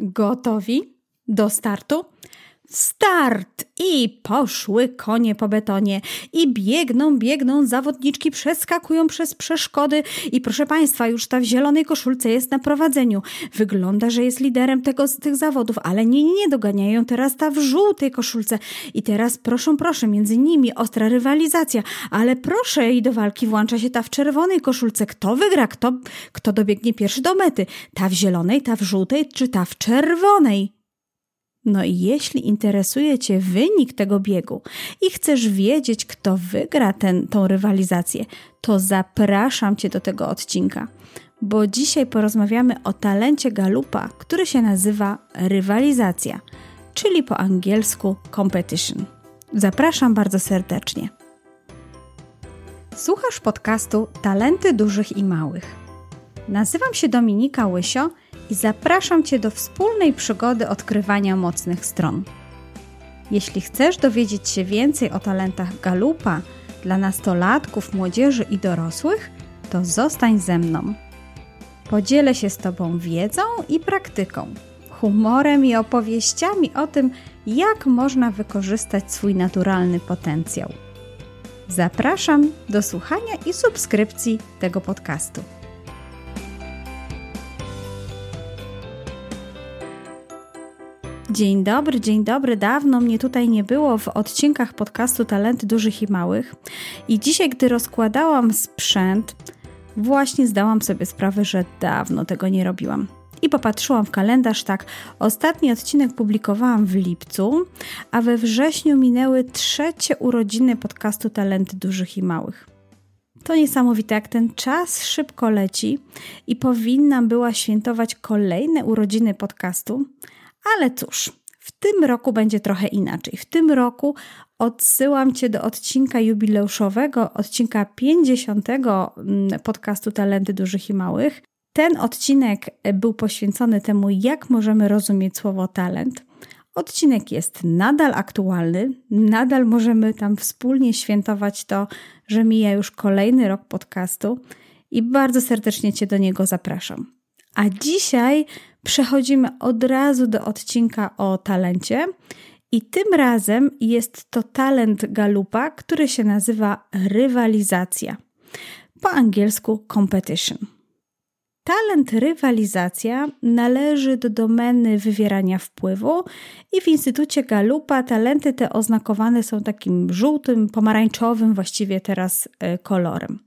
Gotowi do startu? Start! I poszły konie po betonie. I biegną, biegną, zawodniczki przeskakują przez przeszkody. I proszę Państwa, już ta w zielonej koszulce jest na prowadzeniu. Wygląda, że jest liderem tego, tych zawodów, ale nie, nie, nie doganiają teraz ta w żółtej koszulce. I teraz proszę, proszę, między nimi ostra rywalizacja. Ale proszę, i do walki włącza się ta w czerwonej koszulce. Kto wygra? Kto, kto dobiegnie pierwszy do mety? Ta w zielonej, ta w żółtej, czy ta w czerwonej? No i jeśli interesuje Cię wynik tego biegu i chcesz wiedzieć, kto wygra ten, tą rywalizację, to zapraszam Cię do tego odcinka, bo dzisiaj porozmawiamy o talencie galupa, który się nazywa rywalizacja, czyli po angielsku competition. Zapraszam bardzo serdecznie. Słuchasz podcastu Talenty Dużych i Małych. Nazywam się Dominika Łysio i zapraszam Cię do wspólnej przygody odkrywania mocnych stron. Jeśli chcesz dowiedzieć się więcej o talentach galupa dla nastolatków, młodzieży i dorosłych, to zostań ze mną. Podzielę się z Tobą wiedzą i praktyką, humorem i opowieściami o tym, jak można wykorzystać swój naturalny potencjał. Zapraszam do słuchania i subskrypcji tego podcastu. Dzień dobry, dzień dobry. Dawno mnie tutaj nie było w odcinkach podcastu Talenty Dużych i Małych. I dzisiaj, gdy rozkładałam sprzęt, właśnie zdałam sobie sprawę, że dawno tego nie robiłam. I popatrzyłam w kalendarz tak. Ostatni odcinek publikowałam w lipcu, a we wrześniu minęły trzecie urodziny podcastu Talenty Dużych i Małych. To niesamowite, jak ten czas szybko leci i powinnam była świętować kolejne urodziny podcastu, ale cóż, w tym roku będzie trochę inaczej. W tym roku odsyłam Cię do odcinka jubileuszowego, odcinka 50 mm, podcastu Talenty Dużych i Małych. Ten odcinek był poświęcony temu, jak możemy rozumieć słowo talent. Odcinek jest nadal aktualny, nadal możemy tam wspólnie świętować to, że mija już kolejny rok podcastu i bardzo serdecznie Cię do niego zapraszam. A dzisiaj przechodzimy od razu do odcinka o talencie. I tym razem jest to talent Galupa, który się nazywa rywalizacja. Po angielsku competition. Talent rywalizacja należy do domeny wywierania wpływu i w Instytucie Galupa talenty te oznakowane są takim żółtym, pomarańczowym właściwie teraz e, kolorem.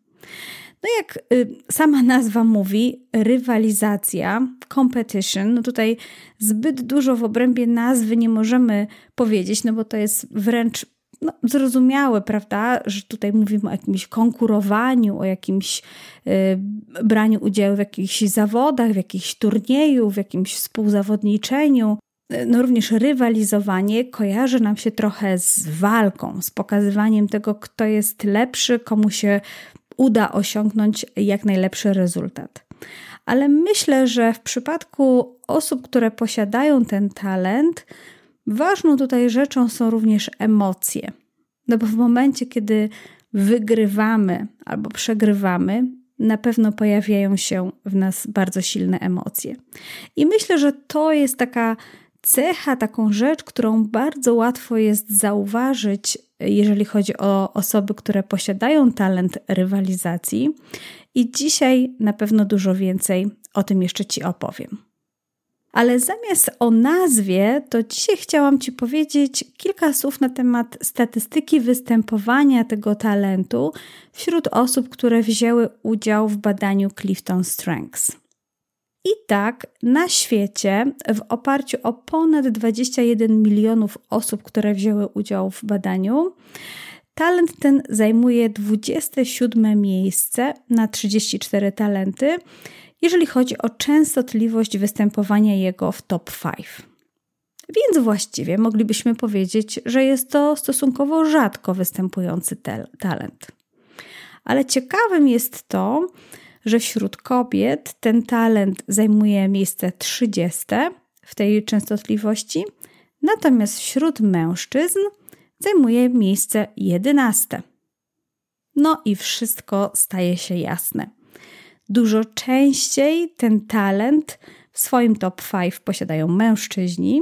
No jak y, sama nazwa mówi, rywalizacja, competition, no tutaj zbyt dużo w obrębie nazwy nie możemy powiedzieć, no bo to jest wręcz no, zrozumiałe, prawda, że tutaj mówimy o jakimś konkurowaniu, o jakimś y, braniu udziału w jakichś zawodach, w jakichś turnieju, w jakimś współzawodniczeniu. No również rywalizowanie kojarzy nam się trochę z walką, z pokazywaniem tego, kto jest lepszy, komu się uda osiągnąć jak najlepszy rezultat. Ale myślę, że w przypadku osób, które posiadają ten talent, ważną tutaj rzeczą są również emocje. No bo w momencie, kiedy wygrywamy albo przegrywamy, na pewno pojawiają się w nas bardzo silne emocje. I myślę, że to jest taka cecha, taką rzecz, którą bardzo łatwo jest zauważyć, jeżeli chodzi o osoby, które posiadają talent rywalizacji. I dzisiaj na pewno dużo więcej o tym jeszcze Ci opowiem. Ale zamiast o nazwie, to dzisiaj chciałam Ci powiedzieć kilka słów na temat statystyki występowania tego talentu wśród osób, które wzięły udział w badaniu Clifton Strengths. I tak na świecie, w oparciu o ponad 21 milionów osób, które wzięły udział w badaniu, talent ten zajmuje 27 miejsce na 34 talenty, jeżeli chodzi o częstotliwość występowania jego w top 5. Więc właściwie moglibyśmy powiedzieć, że jest to stosunkowo rzadko występujący talent. Ale ciekawym jest to, że wśród kobiet ten talent zajmuje miejsce 30 w tej częstotliwości, natomiast wśród mężczyzn zajmuje miejsce 11. No i wszystko staje się jasne. Dużo częściej ten talent w swoim top 5 posiadają mężczyźni.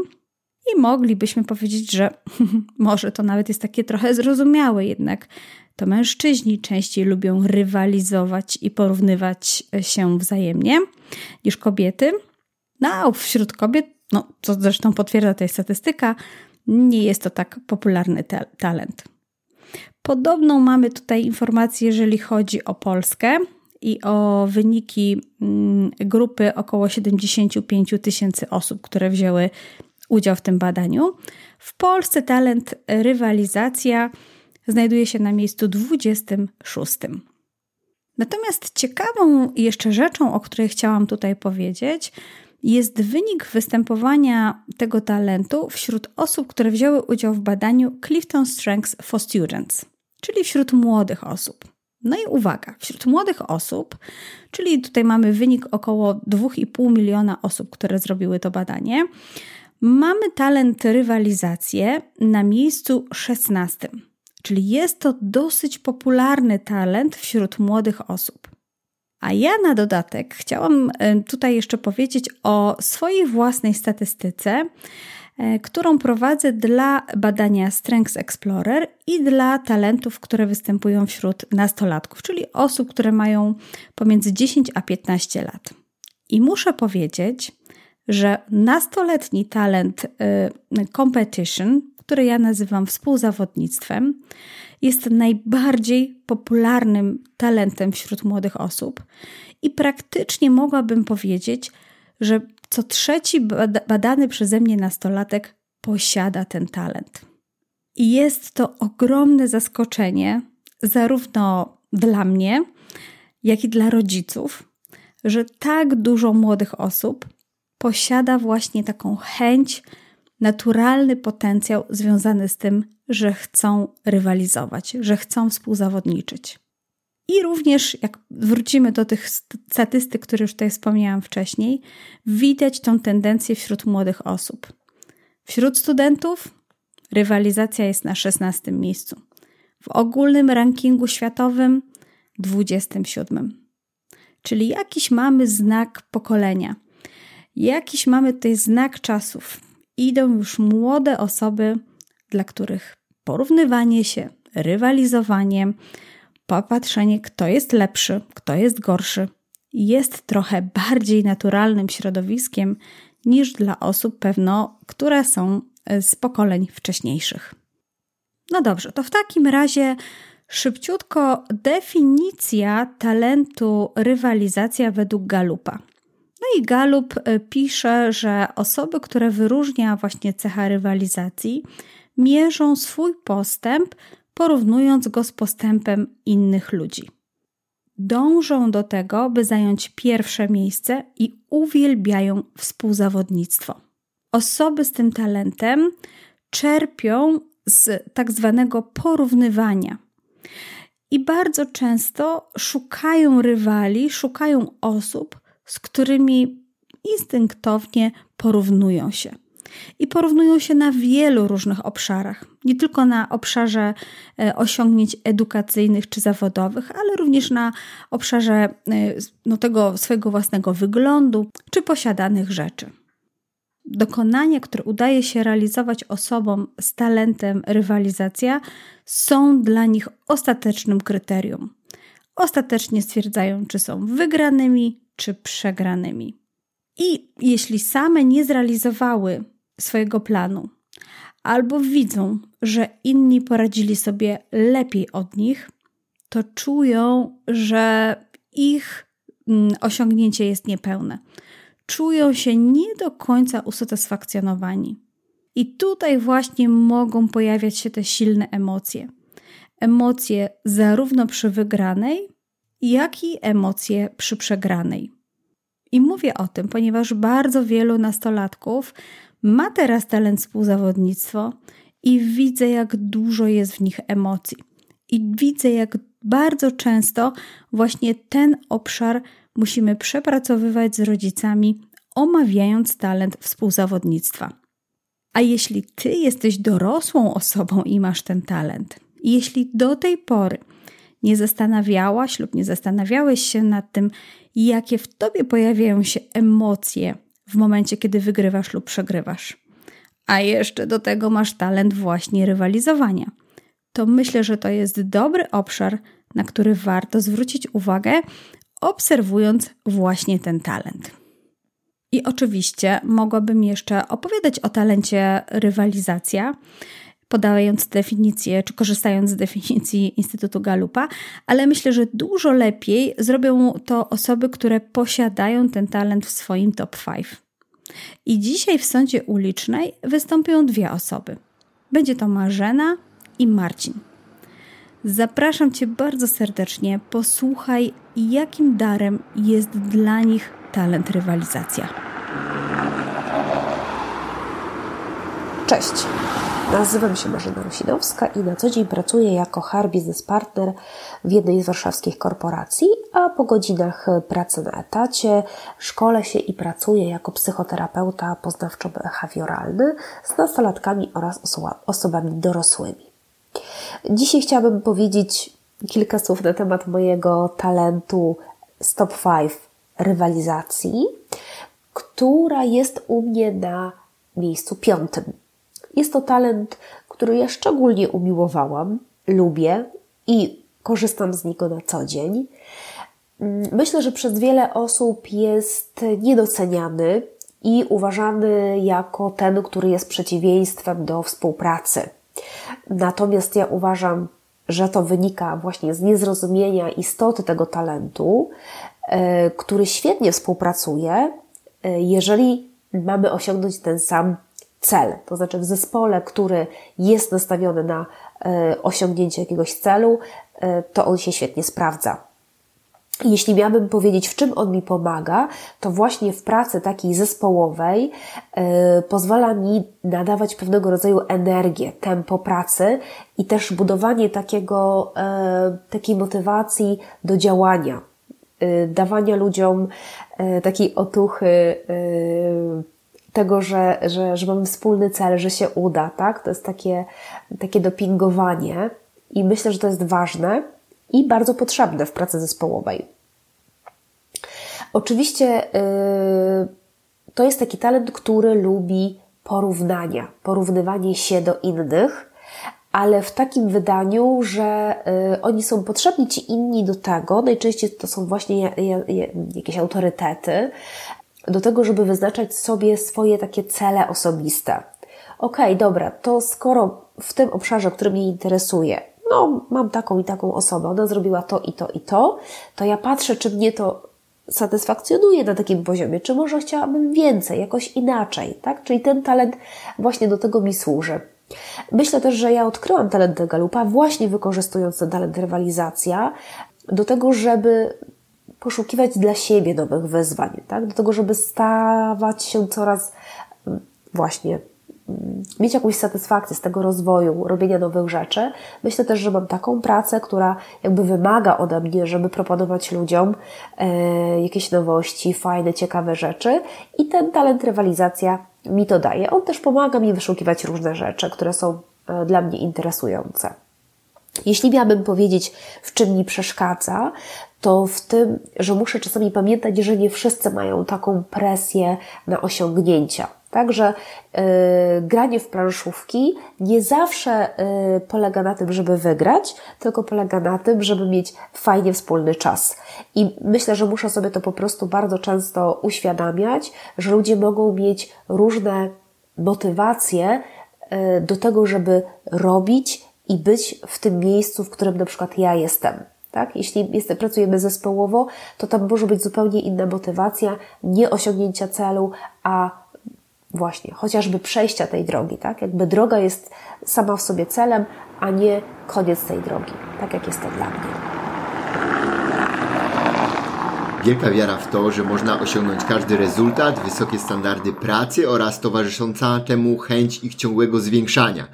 I moglibyśmy powiedzieć, że może to nawet jest takie trochę zrozumiałe, jednak to mężczyźni częściej lubią rywalizować i porównywać się wzajemnie niż kobiety. No a wśród kobiet, no co zresztą potwierdza ta statystyka, nie jest to tak popularny ta talent. Podobną mamy tutaj informację, jeżeli chodzi o Polskę i o wyniki mm, grupy około 75 tysięcy osób, które wzięły udział w tym badaniu. W Polsce talent rywalizacja znajduje się na miejscu 26. Natomiast ciekawą jeszcze rzeczą, o której chciałam tutaj powiedzieć, jest wynik występowania tego talentu wśród osób, które wzięły udział w badaniu Clifton Strengths for Students, czyli wśród młodych osób. No i uwaga, wśród młodych osób, czyli tutaj mamy wynik około 2,5 miliona osób, które zrobiły to badanie, mamy talent rywalizację na miejscu 16. Czyli jest to dosyć popularny talent wśród młodych osób. A ja na dodatek chciałam e, tutaj jeszcze powiedzieć o swojej własnej statystyce, e, którą prowadzę dla badania Strengths Explorer i dla talentów, które występują wśród nastolatków, czyli osób, które mają pomiędzy 10 a 15 lat. I muszę powiedzieć, że nastoletni talent y, competition, który ja nazywam współzawodnictwem, jest najbardziej popularnym talentem wśród młodych osób i praktycznie mogłabym powiedzieć, że co trzeci badany przeze mnie nastolatek posiada ten talent. I jest to ogromne zaskoczenie, zarówno dla mnie, jak i dla rodziców, że tak dużo młodych osób posiada właśnie taką chęć, naturalny potencjał związany z tym, że chcą rywalizować, że chcą współzawodniczyć. I również, jak wrócimy do tych statystyk, które już tutaj wspomniałam wcześniej, widać tą tendencję wśród młodych osób. Wśród studentów rywalizacja jest na 16 miejscu. W ogólnym rankingu światowym 27. Czyli jakiś mamy znak pokolenia – Jakiś mamy tutaj znak czasów. Idą już młode osoby, dla których porównywanie się, rywalizowanie, popatrzenie, kto jest lepszy, kto jest gorszy, jest trochę bardziej naturalnym środowiskiem niż dla osób pewno, które są z pokoleń wcześniejszych. No dobrze, to w takim razie szybciutko definicja talentu rywalizacja według Galupa. No i Galup e, pisze, że osoby, które wyróżnia właśnie cecha rywalizacji, mierzą swój postęp, porównując go z postępem innych ludzi. Dążą do tego, by zająć pierwsze miejsce i uwielbiają współzawodnictwo. Osoby z tym talentem czerpią z tak zwanego porównywania. I bardzo często szukają rywali, szukają osób, z którymi instynktownie porównują się. I porównują się na wielu różnych obszarach, nie tylko na obszarze e, osiągnięć edukacyjnych czy zawodowych, ale również na obszarze e, no, tego swojego własnego wyglądu czy posiadanych rzeczy. Dokonania, które udaje się realizować osobom z talentem rywalizacja, są dla nich ostatecznym kryterium. Ostatecznie stwierdzają, czy są wygranymi, czy przegranymi. I jeśli same nie zrealizowały swojego planu, albo widzą, że inni poradzili sobie lepiej od nich, to czują, że ich mm, osiągnięcie jest niepełne. Czują się nie do końca usatysfakcjonowani. I tutaj właśnie mogą pojawiać się te silne emocje. Emocje zarówno przy wygranej, jak i emocje przy przegranej. I mówię o tym, ponieważ bardzo wielu nastolatków ma teraz talent współzawodnictwo i widzę, jak dużo jest w nich emocji. I widzę, jak bardzo często właśnie ten obszar musimy przepracowywać z rodzicami, omawiając talent współzawodnictwa. A jeśli ty jesteś dorosłą osobą i masz ten talent, jeśli do tej pory nie zastanawiałaś lub nie zastanawiałeś się nad tym, jakie w tobie pojawiają się emocje w momencie, kiedy wygrywasz lub przegrywasz. A jeszcze do tego masz talent właśnie rywalizowania. To myślę, że to jest dobry obszar, na który warto zwrócić uwagę, obserwując właśnie ten talent. I oczywiście mogłabym jeszcze opowiadać o talencie rywalizacja, podając definicję, czy korzystając z definicji Instytutu Galupa, ale myślę, że dużo lepiej zrobią to osoby, które posiadają ten talent w swoim top 5. I dzisiaj w sądzie ulicznej wystąpią dwie osoby. Będzie to Marzena i Marcin. Zapraszam Cię bardzo serdecznie, posłuchaj, jakim darem jest dla nich talent rywalizacja. Cześć, nazywam się Marzena Rusinowska i na co dzień pracuję jako HR Business Partner w jednej z warszawskich korporacji, a po godzinach pracy na etacie szkolę się i pracuję jako psychoterapeuta poznawczo-behawioralny z nastolatkami oraz osobami dorosłymi. Dzisiaj chciałabym powiedzieć kilka słów na temat mojego talentu Stop 5 rywalizacji, która jest u mnie na miejscu piątym. Jest to talent, który ja szczególnie umiłowałam, lubię i korzystam z niego na co dzień. Myślę, że przez wiele osób jest niedoceniany i uważany jako ten, który jest przeciwieństwem do współpracy. Natomiast ja uważam, że to wynika właśnie z niezrozumienia istoty tego talentu, e, który świetnie współpracuje, e, jeżeli mamy osiągnąć ten sam cel. To znaczy w zespole, który jest nastawiony na e, osiągnięcie jakiegoś celu, to on się świetnie sprawdza. Jeśli miałabym powiedzieć, w czym on mi pomaga, to właśnie w pracy takiej zespołowej yy, pozwala mi nadawać pewnego rodzaju energię, tempo pracy i też budowanie takiego, takiej motywacji do działania, dawania ludziom takiej otuchy, tego, że, że, że mamy wspólny cel, że się uda, tak? To jest takie, takie dopingowanie i myślę, że to jest ważne i bardzo potrzebne w pracy zespołowej. Oczywiście yy, to jest taki talent, który lubi porównania, porównywanie się do innych, ale w takim wydaniu, że yy, oni są potrzebni ci inni do tego, najczęściej to są właśnie jakieś autorytety, do tego, żeby wyznaczać sobie swoje takie cele osobiste. Okej, okay, dobra, to skoro w tym obszarze, który mnie interesuje, no, mam taką i taką osobę, ona zrobiła to i to i to, to ja patrzę, czy mnie to satysfakcjonuje na takim poziomie, czy może chciałabym więcej, jakoś inaczej, tak? Czyli ten talent właśnie do tego mi służy. Myślę też, że ja odkryłam talent Galupa właśnie wykorzystując ten talent rywalizacja do tego, żeby poszukiwać dla siebie nowych wyzwań, tak? Do tego, żeby stawać się coraz właśnie mieć jakąś satysfakcję z tego rozwoju, robienia nowych rzeczy. Myślę też, że mam taką pracę, która jakby wymaga ode mnie, żeby proponować ludziom e, jakieś nowości, fajne, ciekawe rzeczy i ten talent rywalizacja mi to daje. On też pomaga mi wyszukiwać różne rzeczy, które są e, dla mnie interesujące. Jeśli miałabym powiedzieć, w czym mi przeszkadza, to w tym, że muszę czasami pamiętać, że nie wszyscy mają taką presję na osiągnięcia. Także yy, granie w planszówki nie zawsze yy, polega na tym, żeby wygrać, tylko polega na tym, żeby mieć fajnie wspólny czas. I myślę, że muszę sobie to po prostu bardzo często uświadamiać, że ludzie mogą mieć różne motywacje yy, do tego, żeby robić i być w tym miejscu, w którym na przykład ja jestem. Tak? Jeśli jest, pracujemy zespołowo, to tam może być zupełnie inna motywacja, nie osiągnięcia celu, a właśnie chociażby przejścia tej drogi. Tak? Jakby droga jest sama w sobie celem, a nie koniec tej drogi, tak jak jest to dla mnie. Wielka wiara w to, że można osiągnąć każdy rezultat, wysokie standardy pracy oraz towarzysząca temu chęć ich ciągłego zwiększania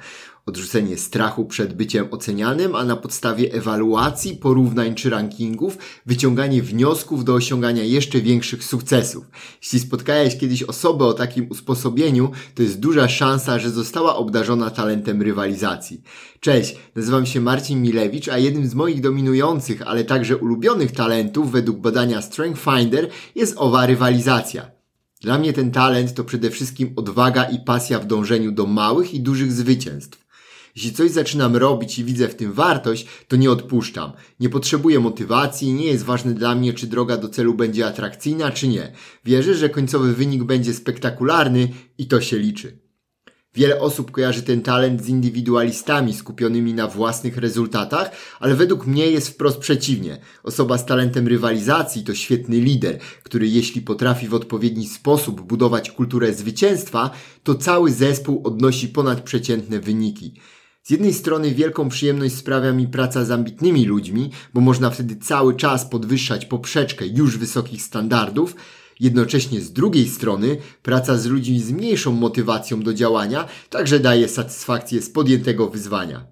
odrzucenie strachu przed byciem ocenianym, a na podstawie ewaluacji, porównań czy rankingów wyciąganie wniosków do osiągania jeszcze większych sukcesów. Jeśli spotkałeś kiedyś osobę o takim usposobieniu, to jest duża szansa, że została obdarzona talentem rywalizacji. Cześć, nazywam się Marcin Milewicz, a jednym z moich dominujących, ale także ulubionych talentów według badania Strength Finder jest owa rywalizacja. Dla mnie ten talent to przede wszystkim odwaga i pasja w dążeniu do małych i dużych zwycięstw. Jeśli coś zaczynam robić i widzę w tym wartość, to nie odpuszczam. Nie potrzebuję motywacji, nie jest ważne dla mnie, czy droga do celu będzie atrakcyjna, czy nie. Wierzę, że końcowy wynik będzie spektakularny i to się liczy. Wiele osób kojarzy ten talent z indywidualistami skupionymi na własnych rezultatach, ale według mnie jest wprost przeciwnie. Osoba z talentem rywalizacji to świetny lider, który jeśli potrafi w odpowiedni sposób budować kulturę zwycięstwa, to cały zespół odnosi ponadprzeciętne wyniki. Z jednej strony wielką przyjemność sprawia mi praca z ambitnymi ludźmi, bo można wtedy cały czas podwyższać poprzeczkę już wysokich standardów, Jednocześnie z drugiej strony praca z ludźmi z mniejszą motywacją do działania także daje satysfakcję z podjętego wyzwania.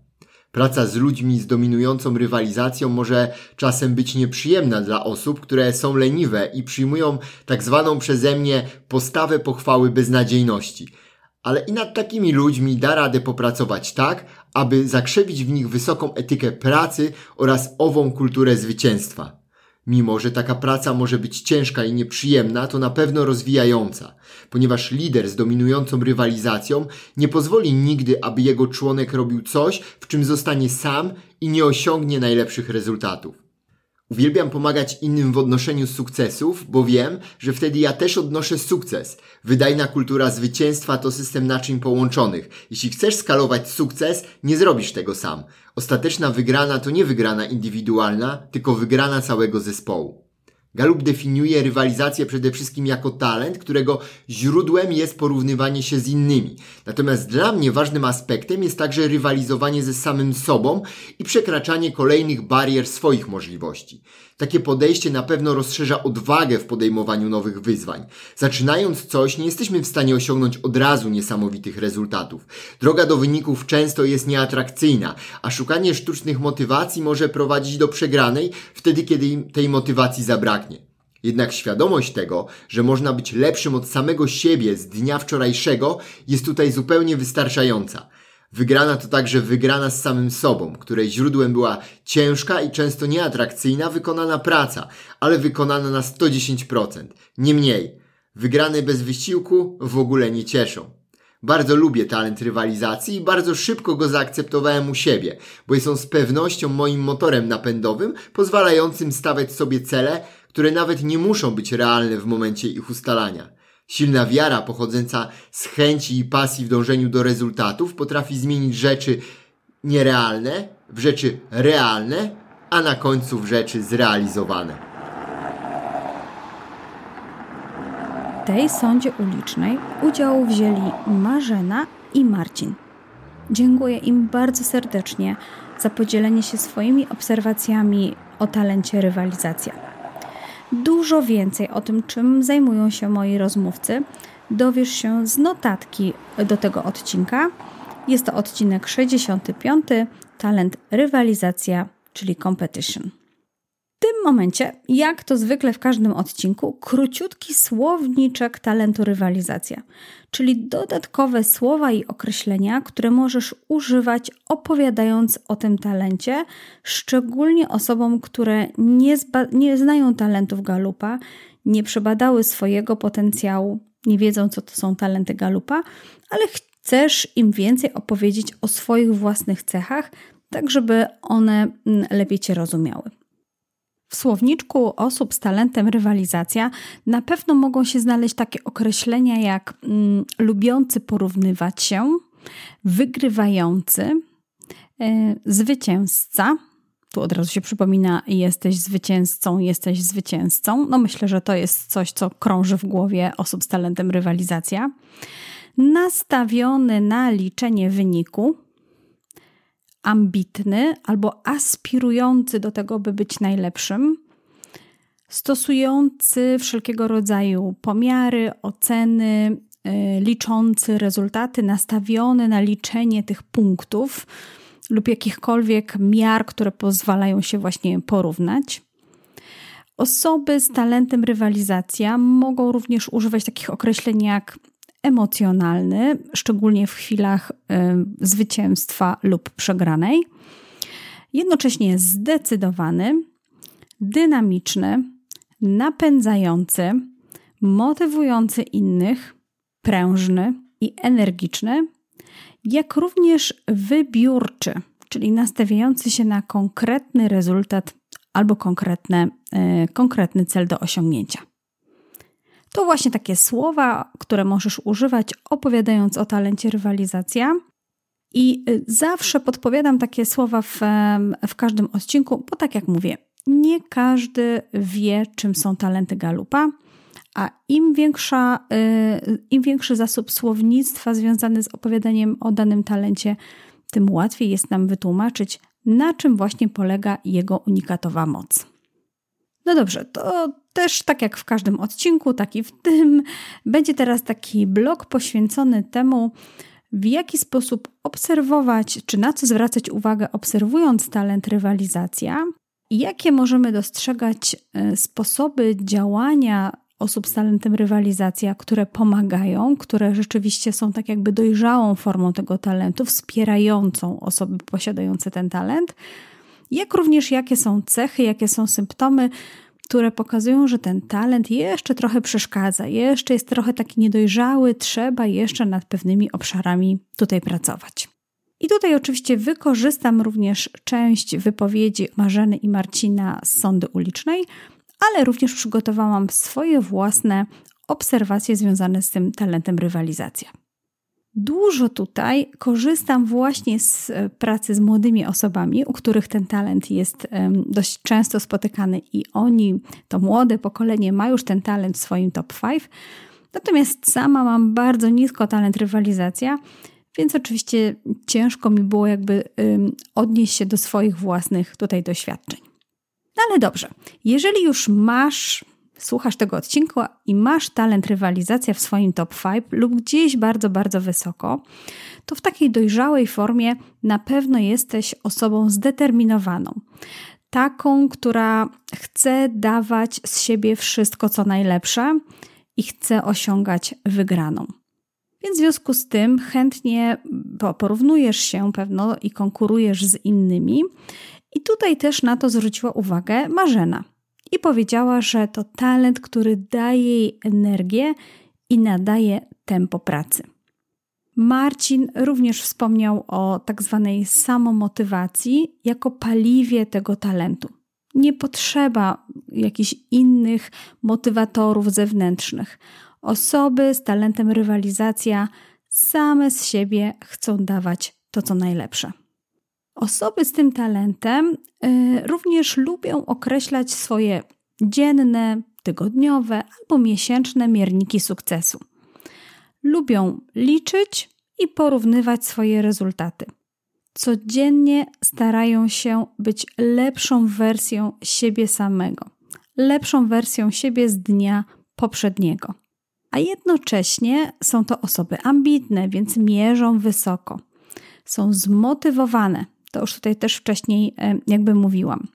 Praca z ludźmi z dominującą rywalizacją może czasem być nieprzyjemna dla osób, które są leniwe i przyjmują tak zwaną przeze mnie postawę pochwały beznadziejności. Ale i nad takimi ludźmi da radę popracować tak, aby zakrzewić w nich wysoką etykę pracy oraz ową kulturę zwycięstwa. Mimo, że taka praca może być ciężka i nieprzyjemna, to na pewno rozwijająca, ponieważ lider z dominującą rywalizacją nie pozwoli nigdy, aby jego członek robił coś, w czym zostanie sam i nie osiągnie najlepszych rezultatów. Uwielbiam pomagać innym w odnoszeniu sukcesów, bo wiem, że wtedy ja też odnoszę sukces. Wydajna kultura zwycięstwa to system naczyń połączonych. Jeśli chcesz skalować sukces, nie zrobisz tego sam. Ostateczna wygrana to nie wygrana indywidualna, tylko wygrana całego zespołu. Galup definiuje rywalizację przede wszystkim jako talent, którego źródłem jest porównywanie się z innymi. Natomiast dla mnie ważnym aspektem jest także rywalizowanie ze samym sobą i przekraczanie kolejnych barier swoich możliwości. Takie podejście na pewno rozszerza odwagę w podejmowaniu nowych wyzwań. Zaczynając coś, nie jesteśmy w stanie osiągnąć od razu niesamowitych rezultatów. Droga do wyników często jest nieatrakcyjna, a szukanie sztucznych motywacji może prowadzić do przegranej wtedy, kiedy tej motywacji zabraknie. Jednak świadomość tego, że można być lepszym od samego siebie z dnia wczorajszego, jest tutaj zupełnie wystarczająca. Wygrana to także wygrana z samym sobą, której źródłem była ciężka i często nieatrakcyjna wykonana praca, ale wykonana na 110%, nie mniej. Wygrane bez wysiłku w ogóle nie cieszą. Bardzo lubię talent rywalizacji i bardzo szybko go zaakceptowałem u siebie, bo jest on z pewnością moim motorem napędowym, pozwalającym stawiać sobie cele, które nawet nie muszą być realne w momencie ich ustalania. Silna wiara pochodząca z chęci i pasji w dążeniu do rezultatów potrafi zmienić rzeczy nierealne w rzeczy realne, a na końcu w rzeczy zrealizowane. W tej sądzie ulicznej udział wzięli Marzena i Marcin. Dziękuję im bardzo serdecznie za podzielenie się swoimi obserwacjami o talencie rywalizacja. Dużo więcej o tym, czym zajmują się moi rozmówcy, dowiesz się z notatki do tego odcinka. Jest to odcinek 65, talent rywalizacja, czyli competition. Tym momencie, jak to zwykle w każdym odcinku, króciutki słowniczek talentu rywalizacja, czyli dodatkowe słowa i określenia, które możesz używać opowiadając o tym talencie, szczególnie osobom, które nie, nie znają talentów Galupa, nie przebadały swojego potencjału, nie wiedzą, co to są talenty Galupa, ale chcesz im więcej opowiedzieć o swoich własnych cechach, tak żeby one mm, lepiej Cię rozumiały. W słowniczku osób z talentem rywalizacja na pewno mogą się znaleźć takie określenia jak mm, lubiący porównywać się, wygrywający, y, zwycięzca. Tu od razu się przypomina, jesteś zwycięzcą, jesteś zwycięzcą. No myślę, że to jest coś, co krąży w głowie osób z talentem rywalizacja. Nastawiony na liczenie wyniku, ambitny albo aspirujący do tego, by być najlepszym, stosujący wszelkiego rodzaju pomiary, oceny, y, liczący rezultaty, nastawiony na liczenie tych punktów lub jakichkolwiek miar, które pozwalają się właśnie porównać. Osoby z talentem rywalizacja mogą również używać takich określeń jak emocjonalny, szczególnie w chwilach y, zwycięstwa lub przegranej. Jednocześnie zdecydowany, dynamiczny, napędzający, motywujący innych, prężny i energiczny, jak również wybiórczy, czyli nastawiający się na konkretny rezultat albo konkretne, yy, konkretny cel do osiągnięcia. To właśnie takie słowa, które możesz używać opowiadając o talencie rywalizacja. I y, zawsze podpowiadam takie słowa w, w każdym odcinku, bo tak jak mówię, nie każdy wie, czym są talenty Galupa, a im, większa, y, im większy zasób słownictwa związany z opowiadaniem o danym talencie, tym łatwiej jest nam wytłumaczyć, na czym właśnie polega jego unikatowa moc. No dobrze, to też tak jak w każdym odcinku, tak i w tym, będzie teraz taki blok poświęcony temu, w jaki sposób obserwować, czy na co zwracać uwagę, obserwując talent rywalizacja, i jakie możemy dostrzegać e, sposoby działania osób z talentem rywalizacja, które pomagają, które rzeczywiście są tak jakby dojrzałą formą tego talentu, wspierającą osoby posiadające ten talent, jak również jakie są cechy, jakie są symptomy, które pokazują, że ten talent jeszcze trochę przeszkadza, jeszcze jest trochę taki niedojrzały, trzeba jeszcze nad pewnymi obszarami tutaj pracować. I tutaj oczywiście wykorzystam również część wypowiedzi Marzeny i Marcina z sądy ulicznej, ale również przygotowałam swoje własne obserwacje związane z tym talentem rywalizacja. Dużo tutaj korzystam właśnie z e, pracy z młodymi osobami, u których ten talent jest dość często spotykany i oni, to młode pokolenie, ma już ten talent w swoim top 5. Natomiast sama mam bardzo nisko talent rywalizacja, więc oczywiście ciężko mi było jakby odnieść się do swoich własnych tutaj doświadczeń. No ale dobrze, jeżeli już masz słuchasz tego odcinku i masz talent rywalizacja w swoim top 5 lub gdzieś bardzo, bardzo wysoko, to w takiej dojrzałej formie na pewno jesteś osobą zdeterminowaną. Taką, która chce dawać z siebie wszystko, co najlepsze i chce osiągać wygraną. Więc w związku z tym chętnie porównujesz się pewno i konkurujesz z innymi. I tutaj też na to zwróciła uwagę Marzena i powiedziała, że to talent, który daje jej energię i nadaje tempo pracy. Marcin również wspomniał o tak zwanej samomotywacji jako paliwie tego talentu. Nie potrzeba jakichś innych motywatorów zewnętrznych. Osoby z talentem rywalizacja same z siebie chcą dawać to, co najlepsze. Osoby z tym talentem y, również lubią określać swoje dzienne, tygodniowe albo miesięczne mierniki sukcesu. Lubią liczyć i porównywać swoje rezultaty. Codziennie starają się być lepszą wersją siebie samego, lepszą wersją siebie z dnia poprzedniego. A jednocześnie są to osoby ambitne, więc mierzą wysoko. Są zmotywowane, to już tutaj też wcześniej e, jakby mówiłam.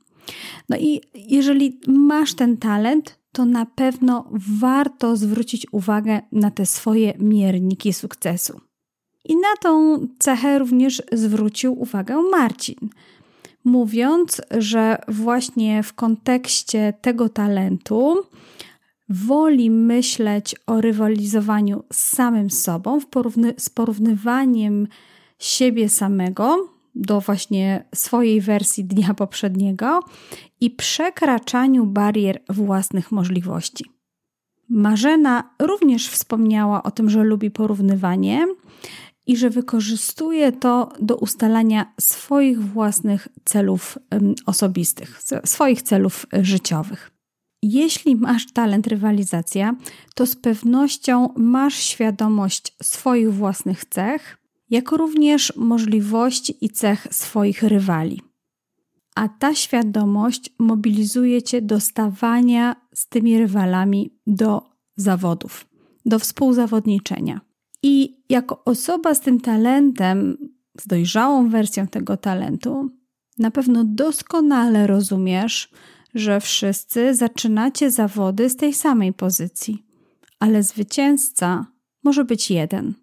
No i jeżeli masz ten talent, to na pewno warto zwrócić uwagę na te swoje mierniki sukcesu. I na tą cechę również zwrócił uwagę Marcin, mówiąc, że właśnie w kontekście tego talentu woli myśleć o rywalizowaniu z samym sobą, z porównywaniem siebie samego do właśnie swojej wersji dnia poprzedniego i przekraczaniu barier własnych możliwości. Marzena również wspomniała o tym, że lubi porównywanie i że wykorzystuje to do ustalania swoich własnych celów osobistych, swoich celów życiowych. Jeśli masz talent rywalizacja, to z pewnością masz świadomość swoich własnych cech jako również możliwości i cech swoich rywali. A ta świadomość mobilizuje cię do stawania z tymi rywalami do zawodów, do współzawodniczenia. I jako osoba z tym talentem, z dojrzałą wersją tego talentu, na pewno doskonale rozumiesz, że wszyscy zaczynacie zawody z tej samej pozycji, ale zwycięzca może być jeden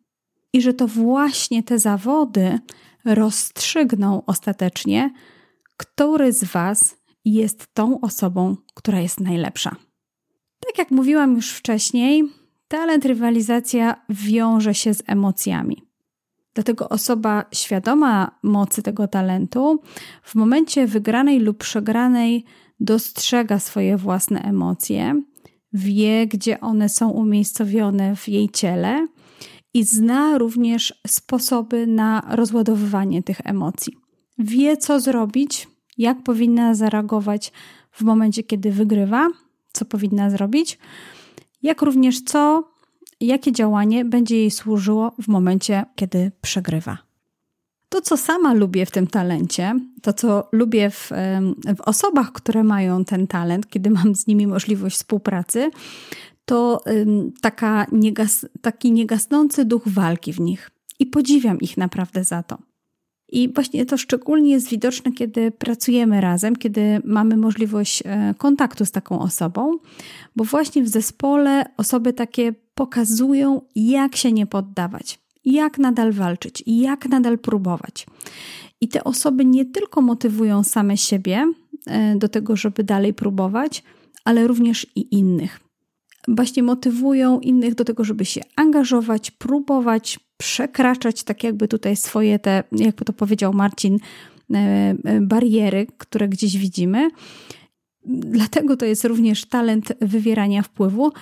i że to właśnie te zawody rozstrzygną ostatecznie, który z Was jest tą osobą, która jest najlepsza. Tak jak mówiłam już wcześniej, talent rywalizacja wiąże się z emocjami. Dlatego osoba świadoma mocy tego talentu w momencie wygranej lub przegranej dostrzega swoje własne emocje, wie, gdzie one są umiejscowione w jej ciele i zna również sposoby na rozładowywanie tych emocji. Wie, co zrobić, jak powinna zareagować w momencie, kiedy wygrywa, co powinna zrobić, jak również co, jakie działanie będzie jej służyło w momencie, kiedy przegrywa. To, co sama lubię w tym talencie, to, co lubię w, w osobach, które mają ten talent, kiedy mam z nimi możliwość współpracy, to taka niegas, taki niegasnący duch walki w nich. I podziwiam ich naprawdę za to. I właśnie to szczególnie jest widoczne, kiedy pracujemy razem, kiedy mamy możliwość e, kontaktu z taką osobą, bo właśnie w zespole osoby takie pokazują, jak się nie poddawać, jak nadal walczyć, jak nadal próbować. I te osoby nie tylko motywują same siebie e, do tego, żeby dalej próbować, ale również i innych. Właśnie motywują innych do tego, żeby się angażować, próbować, przekraczać tak jakby tutaj swoje te, jakby to powiedział Marcin, e, e, bariery, które gdzieś widzimy. Dlatego to jest również talent wywierania wpływu,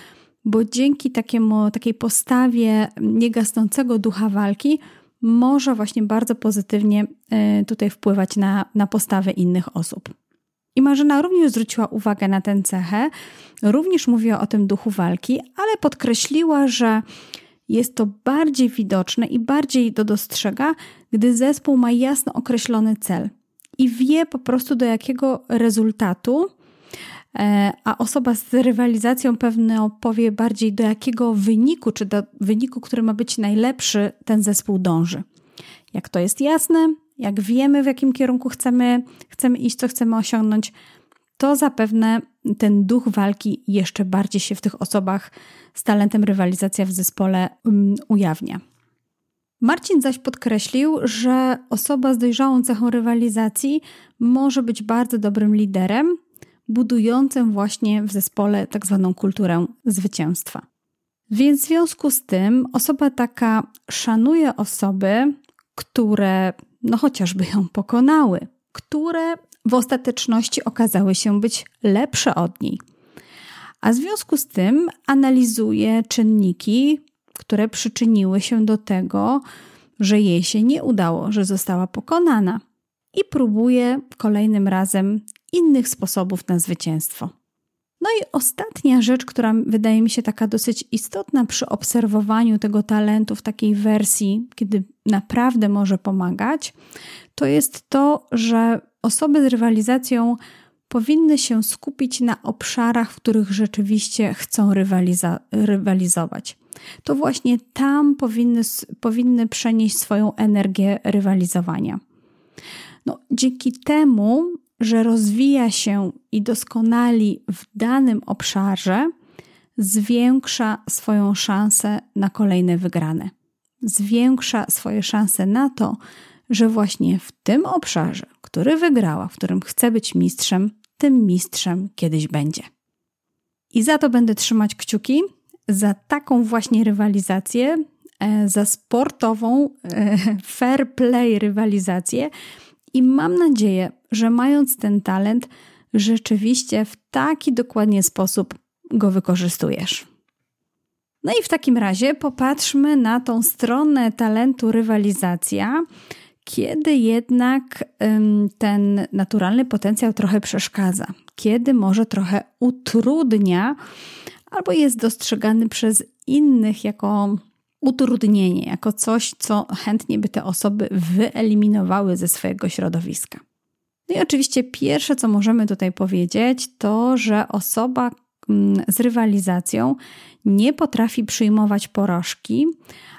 bo dzięki takiemu, takiej postawie niegasnącego ducha walki może właśnie bardzo pozytywnie e, tutaj wpływać na, na postawę innych osób. I Marzena również zwróciła uwagę na tę cechę, również mówiła o tym duchu walki, ale podkreśliła, że jest to bardziej widoczne i bardziej to dostrzega, gdy zespół ma jasno określony cel i wie po prostu do jakiego rezultatu, e, a osoba z rywalizacją pewnie powie bardziej do jakiego wyniku, czy do wyniku, który ma być najlepszy, ten zespół dąży. Jak to jest jasne, jak wiemy, w jakim kierunku chcemy, chcemy iść, co chcemy osiągnąć, to zapewne ten duch walki jeszcze bardziej się w tych osobach z talentem rywalizacja w zespole um, ujawnia. Marcin zaś podkreślił, że osoba z dojrzałą cechą rywalizacji może być bardzo dobrym liderem, budującym właśnie w zespole tak zwaną kulturę zwycięstwa. Więc w związku z tym osoba taka szanuje osoby, które no chociażby ją pokonały, które w ostateczności okazały się być lepsze od niej. A w związku z tym analizuje czynniki, które przyczyniły się do tego, że jej się nie udało, że została pokonana i próbuje kolejnym razem innych sposobów na zwycięstwo. No i ostatnia rzecz, która wydaje mi się taka dosyć istotna przy obserwowaniu tego talentu w takiej wersji, kiedy naprawdę może pomagać, to jest to, że osoby z rywalizacją powinny się skupić na obszarach, w których rzeczywiście chcą rywaliza- rywalizować. To właśnie tam powinny, powinny przenieść swoją energię rywalizowania. No, dzięki temu że rozwija się i doskonali w danym obszarze, zwiększa swoją szansę na kolejne wygrane. Zwiększa swoje szanse na to, że właśnie w tym obszarze, który wygrała, w którym chce być mistrzem, tym mistrzem kiedyś będzie. I za to będę trzymać kciuki, za taką właśnie rywalizację, e, za sportową, e, fair play rywalizację, i mam nadzieję, że mając ten talent, rzeczywiście w taki dokładnie sposób go wykorzystujesz. No i w takim razie popatrzmy na tą stronę talentu rywalizacja, kiedy jednak ten naturalny potencjał trochę przeszkadza, kiedy może trochę utrudnia albo jest dostrzegany przez innych jako utrudnienie, jako coś, co chętnie by te osoby wyeliminowały ze swojego środowiska. No i oczywiście pierwsze, co możemy tutaj powiedzieć, to, że osoba mm, z rywalizacją nie potrafi przyjmować porażki,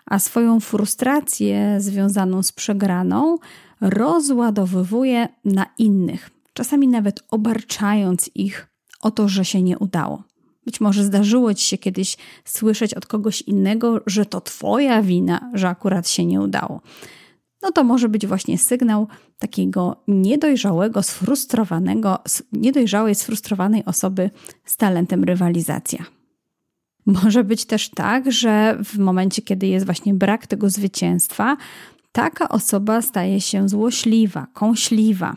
a swoją frustrację związaną z przegraną rozładowywuje na innych, czasami nawet obarczając ich o to, że się nie udało. Być może zdarzyło ci się kiedyś słyszeć od kogoś innego, że to twoja wina, że akurat się nie udało. No to może być właśnie sygnał takiego niedojrzałego, sfrustrowanego, niedojrzałej, sfrustrowanej osoby z talentem rywalizacja. Może być też tak, że w momencie, kiedy jest właśnie brak tego zwycięstwa, taka osoba staje się złośliwa, kąśliwa,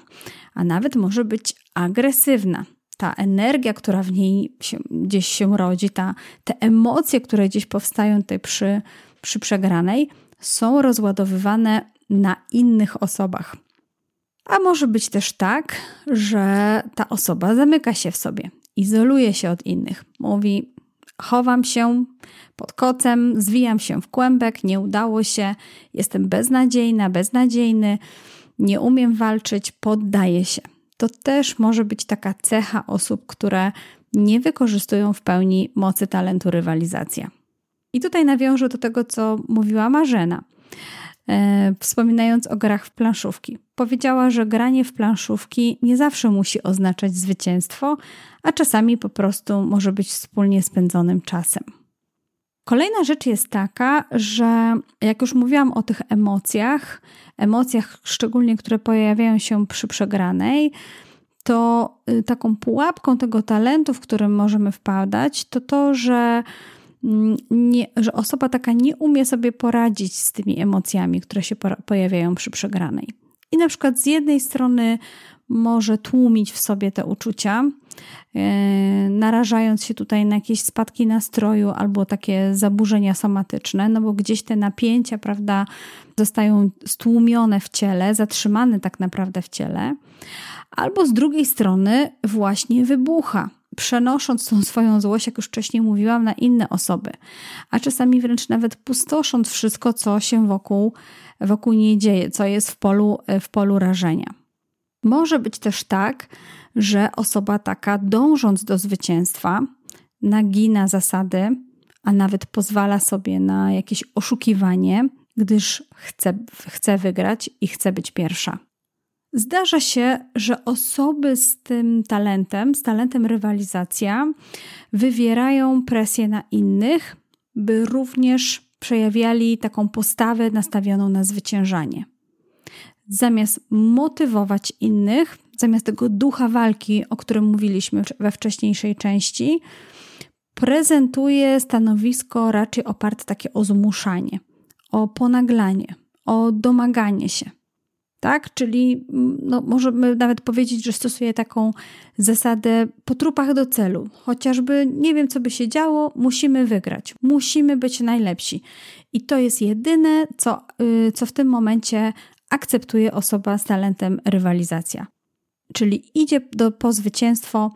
a nawet może być agresywna. Ta energia, która w niej się, gdzieś się rodzi, ta, te emocje, które gdzieś powstają tutaj przy, przy przegranej, są rozładowywane na innych osobach. A może być też tak, że ta osoba zamyka się w sobie, izoluje się od innych. Mówi: Chowam się pod kocem, zwijam się w kłębek, nie udało się, jestem beznadziejna, beznadziejny, nie umiem walczyć, poddaję się. To też może być taka cecha osób, które nie wykorzystują w pełni mocy talentu rywalizacja. I tutaj nawiążę do tego, co mówiła Marzena, e, wspominając o grach w planszówki. Powiedziała, że granie w planszówki nie zawsze musi oznaczać zwycięstwo, a czasami po prostu może być wspólnie spędzonym czasem. Kolejna rzecz jest taka, że jak już mówiłam o tych emocjach, emocjach szczególnie, które pojawiają się przy przegranej, to y, taką pułapką tego talentu, w którym możemy wpadać, to to, że, mm, nie, że osoba taka nie umie sobie poradzić z tymi emocjami, które się pojawiają przy przegranej. I na przykład z jednej strony może tłumić w sobie te uczucia, e, narażając się tutaj na jakieś spadki nastroju albo takie zaburzenia somatyczne, no bo gdzieś te napięcia, prawda, zostają stłumione w ciele, zatrzymane tak naprawdę w ciele, albo z drugiej strony właśnie wybucha przenosząc tą swoją złość, jak już wcześniej mówiłam, na inne osoby, a czasami wręcz nawet pustosząc wszystko, co się wokół, wokół niej dzieje, co jest w polu, w polu rażenia. Może być też tak, że osoba taka, dążąc do zwycięstwa, nagina zasady, a nawet pozwala sobie na jakieś oszukiwanie, gdyż chce, chce wygrać i chce być pierwsza. Zdarza się, że osoby z tym talentem, z talentem rywalizacja, wywierają presję na innych, by również przejawiali taką postawę nastawioną na zwyciężanie zamiast motywować innych, zamiast tego ducha walki, o którym mówiliśmy we wcześniejszej części, prezentuje stanowisko raczej oparte takie o zmuszanie, o ponaglanie, o domaganie się. Tak? Czyli no, możemy nawet powiedzieć, że stosuje taką zasadę po trupach do celu. Chociażby nie wiem, co by się działo, musimy wygrać, musimy być najlepsi. I to jest jedyne, co, yy, co w tym momencie akceptuje osoba z talentem rywalizacja. Czyli idzie do, po zwycięstwo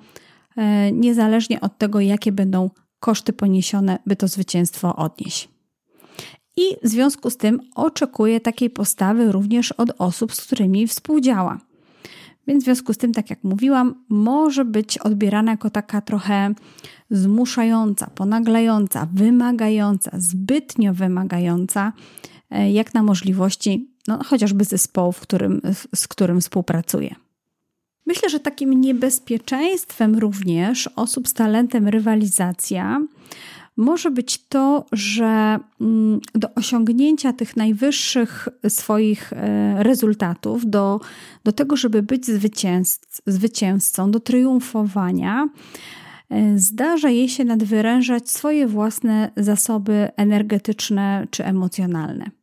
e, niezależnie od tego, jakie będą koszty poniesione, by to zwycięstwo odnieść. I w związku z tym oczekuje takiej postawy również od osób, z którymi współdziała. Więc w związku z tym, tak jak mówiłam, może być odbierana jako taka trochę zmuszająca, ponaglająca, wymagająca, zbytnio wymagająca, e, jak na możliwości no, chociażby zespołu, którym, z którym współpracuje. Myślę, że takim niebezpieczeństwem również osób z talentem rywalizacja może być to, że mm, do osiągnięcia tych najwyższych swoich e, rezultatów, do, do tego, żeby być zwycięzcą, do triumfowania, e, zdarza jej się nadwyrężać swoje własne zasoby energetyczne czy emocjonalne.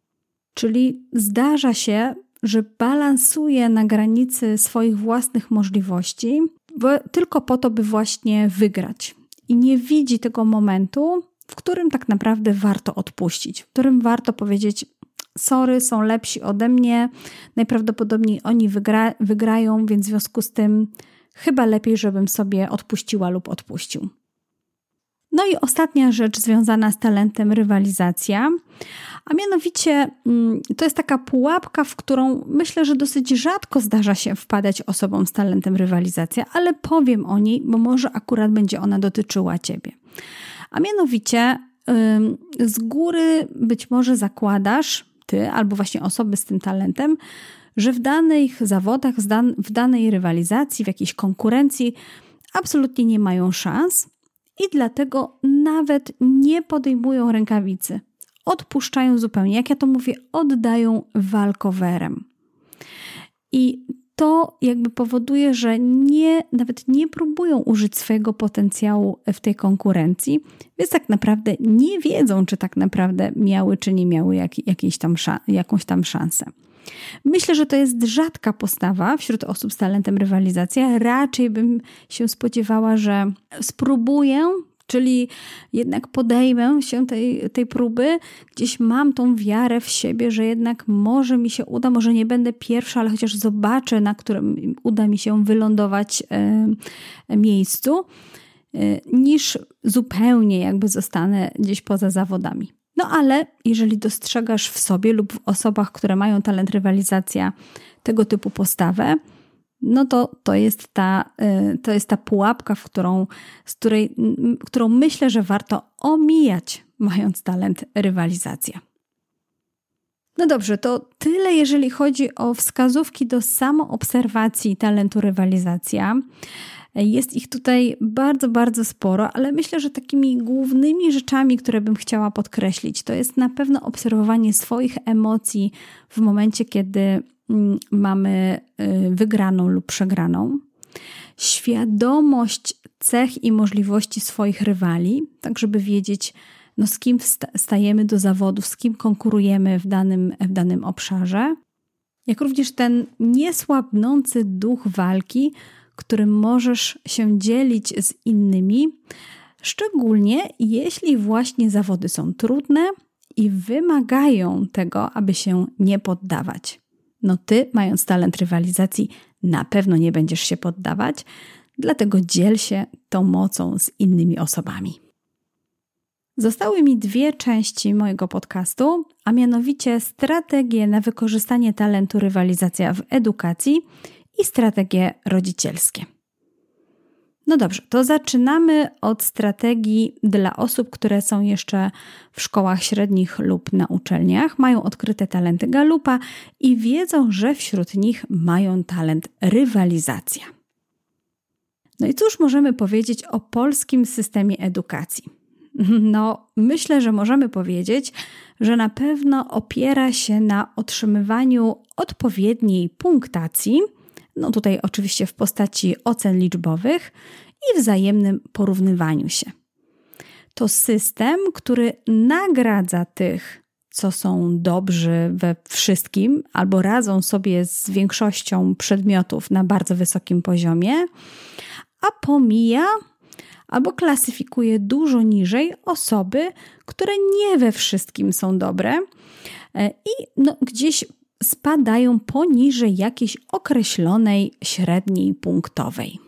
Czyli zdarza się, że balansuje na granicy swoich własnych możliwości, tylko po to, by właśnie wygrać. I nie widzi tego momentu, w którym tak naprawdę warto odpuścić, w którym warto powiedzieć: Sorry, są lepsi ode mnie, najprawdopodobniej oni wygra wygrają, więc w związku z tym chyba lepiej, żebym sobie odpuściła lub odpuścił. No i ostatnia rzecz związana z talentem rywalizacja, a mianowicie mm, to jest taka pułapka, w którą myślę, że dosyć rzadko zdarza się wpadać osobom z talentem rywalizacja, ale powiem o niej, bo może akurat będzie ona dotyczyła Ciebie. A mianowicie z góry być może zakładasz, Ty albo właśnie osoby z tym talentem, że w danych zawodach, w danej rywalizacji, w jakiejś konkurencji absolutnie nie mają szans i dlatego nawet nie podejmują rękawicy. Odpuszczają zupełnie, jak ja to mówię, oddają walkowerem. I to jakby powoduje, że nie, nawet nie próbują użyć swojego potencjału w tej konkurencji, więc tak naprawdę nie wiedzą, czy tak naprawdę miały, czy nie miały jak, jakieś tam, jakąś tam szansę. Myślę, że to jest rzadka postawa wśród osób z talentem rywalizacja. Raczej bym się spodziewała, że spróbuję Czyli jednak podejmę się tej, tej próby, gdzieś mam tą wiarę w siebie, że jednak może mi się uda, może nie będę pierwsza, ale chociaż zobaczę, na którym uda mi się wylądować e, miejscu, e, niż zupełnie jakby zostanę gdzieś poza zawodami. No ale jeżeli dostrzegasz w sobie lub w osobach, które mają talent rywalizacja, tego typu postawę, no to to jest ta, y, to jest ta pułapka, w którą, z której, którą myślę, że warto omijać, mając talent rywalizacja. No dobrze, to tyle, jeżeli chodzi o wskazówki do samoobserwacji talentu rywalizacja. Jest ich tutaj bardzo, bardzo sporo, ale myślę, że takimi głównymi rzeczami, które bym chciała podkreślić, to jest na pewno obserwowanie swoich emocji w momencie, kiedy Mm, mamy y, wygraną lub przegraną, świadomość cech i możliwości swoich rywali, tak żeby wiedzieć, no z kim stajemy do zawodów, z kim konkurujemy w danym, w danym obszarze, jak również ten niesłabnący duch walki, którym możesz się dzielić z innymi, szczególnie jeśli właśnie zawody są trudne i wymagają tego, aby się nie poddawać. No ty, mając talent rywalizacji, na pewno nie będziesz się poddawać, dlatego dziel się tą mocą z innymi osobami. Zostały mi dwie części mojego podcastu, a mianowicie strategie na wykorzystanie talentu rywalizacja w edukacji i strategie rodzicielskie. No dobrze, to zaczynamy od strategii dla osób, które są jeszcze w szkołach średnich lub na uczelniach, mają odkryte talenty galupa i wiedzą, że wśród nich mają talent rywalizacja. No i cóż możemy powiedzieć o polskim systemie edukacji? No, myślę, że możemy powiedzieć, że na pewno opiera się na otrzymywaniu odpowiedniej punktacji no tutaj oczywiście w postaci ocen liczbowych i wzajemnym porównywaniu się. To system, który nagradza tych, co są dobrzy we wszystkim albo radzą sobie z większością przedmiotów na bardzo wysokim poziomie, a pomija albo klasyfikuje dużo niżej osoby, które nie we wszystkim są dobre e, i no, gdzieś spadają poniżej jakiejś określonej średniej punktowej.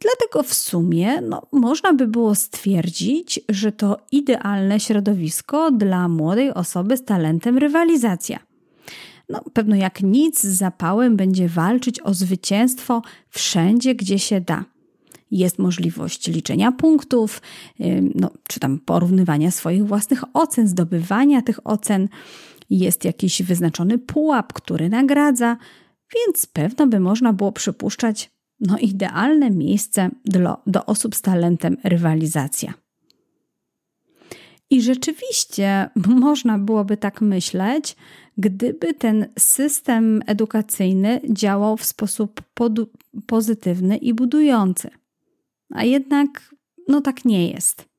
Dlatego w sumie no, można by było stwierdzić, że to idealne środowisko dla młodej osoby z talentem rywalizacja. No, pewno jak nic z zapałem będzie walczyć o zwycięstwo wszędzie, gdzie się da. Jest możliwość liczenia punktów, no, czy tam porównywania swoich własnych ocen, zdobywania tych ocen jest jakiś wyznaczony pułap, który nagradza, więc pewno by można było przypuszczać, no idealne miejsce do, do osób z talentem rywalizacja. I rzeczywiście można byłoby tak myśleć, gdyby ten system edukacyjny działał w sposób pozytywny i budujący. A jednak, no tak nie jest.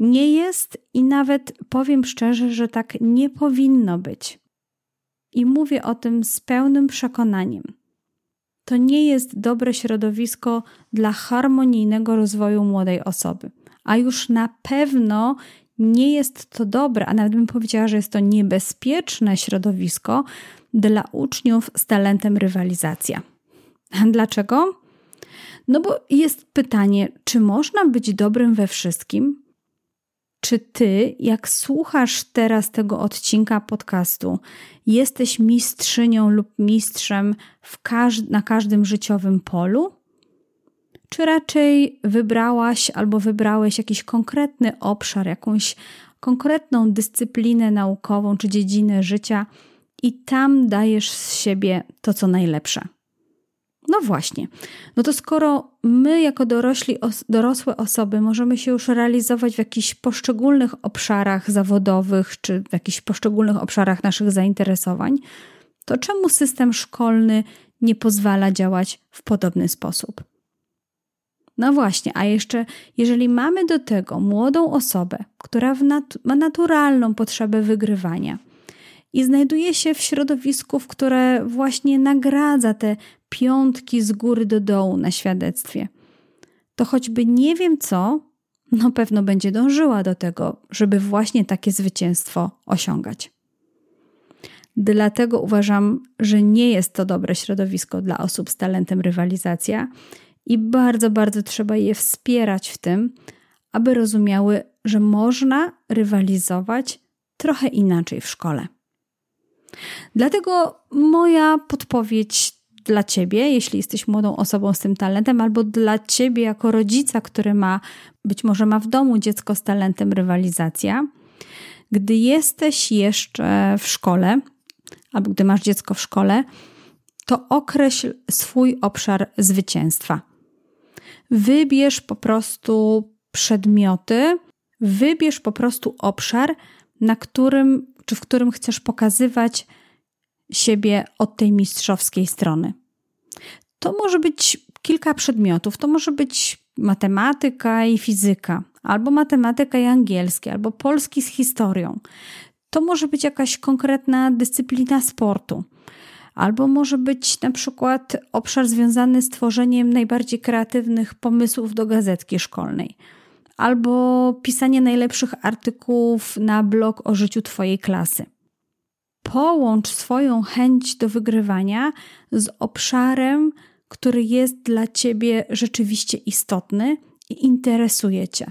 Nie jest i nawet powiem szczerze, że tak nie powinno być. I mówię o tym z pełnym przekonaniem. To nie jest dobre środowisko dla harmonijnego rozwoju młodej osoby, a już na pewno nie jest to dobre, a nawet bym powiedziała, że jest to niebezpieczne środowisko dla uczniów z talentem rywalizacja. Dlaczego? No bo jest pytanie, czy można być dobrym we wszystkim? Czy ty, jak słuchasz teraz tego odcinka podcastu, jesteś mistrzynią lub mistrzem każ na każdym życiowym polu? Czy raczej wybrałaś albo wybrałeś jakiś konkretny obszar, jakąś konkretną dyscyplinę naukową czy dziedzinę życia i tam dajesz z siebie to, co najlepsze? No właśnie. No to skoro my, jako dorośli, os dorosłe osoby, możemy się już realizować w jakichś poszczególnych obszarach zawodowych, czy w jakichś poszczególnych obszarach naszych zainteresowań, to czemu system szkolny nie pozwala działać w podobny sposób. No właśnie, a jeszcze jeżeli mamy do tego młodą osobę, która nat ma naturalną potrzebę wygrywania i znajduje się w środowisku, w które właśnie nagradza te piątki z góry do dołu na świadectwie, to choćby nie wiem co, no pewno będzie dążyła do tego, żeby właśnie takie zwycięstwo osiągać. Dlatego uważam, że nie jest to dobre środowisko dla osób z talentem rywalizacja i bardzo, bardzo trzeba je wspierać w tym, aby rozumiały, że można rywalizować trochę inaczej w szkole. Dlatego moja podpowiedź dla ciebie, jeśli jesteś młodą osobą z tym talentem, albo dla ciebie jako rodzica, który ma, być może ma w domu dziecko z talentem rywalizacja, gdy jesteś jeszcze w szkole, albo gdy masz dziecko w szkole, to określ swój obszar zwycięstwa. Wybierz po prostu przedmioty, wybierz po prostu obszar, na którym czy w którym chcesz pokazywać siebie od tej mistrzowskiej strony. To może być kilka przedmiotów, to może być matematyka i fizyka, albo matematyka i angielski, albo polski z historią. To może być jakaś konkretna dyscyplina sportu, albo może być na przykład obszar związany z tworzeniem najbardziej kreatywnych pomysłów do gazetki szkolnej, albo pisanie najlepszych artykułów na blog o życiu Twojej klasy. Połącz swoją chęć do wygrywania z obszarem, który jest dla Ciebie rzeczywiście istotny i interesuje Cię.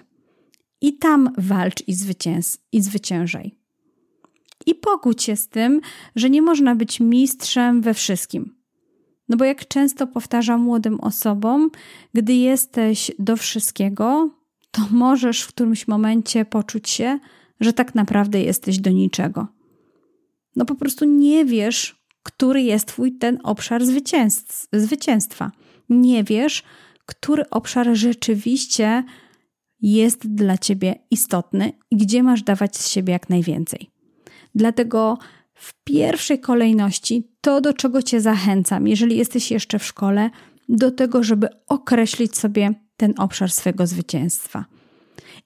I tam walcz i, zwycięż, i zwyciężaj. I pogódź się z tym, że nie można być mistrzem we wszystkim. No bo jak często powtarzam młodym osobom, gdy jesteś do wszystkiego, to możesz w którymś momencie poczuć się, że tak naprawdę jesteś do niczego. No po prostu nie wiesz, który jest twój ten obszar zwycięstwa. Nie wiesz, który obszar rzeczywiście jest dla ciebie istotny i gdzie masz dawać z siebie jak najwięcej. Dlatego w pierwszej kolejności to, do czego cię zachęcam, jeżeli jesteś jeszcze w szkole, do tego, żeby określić sobie ten obszar swego zwycięstwa.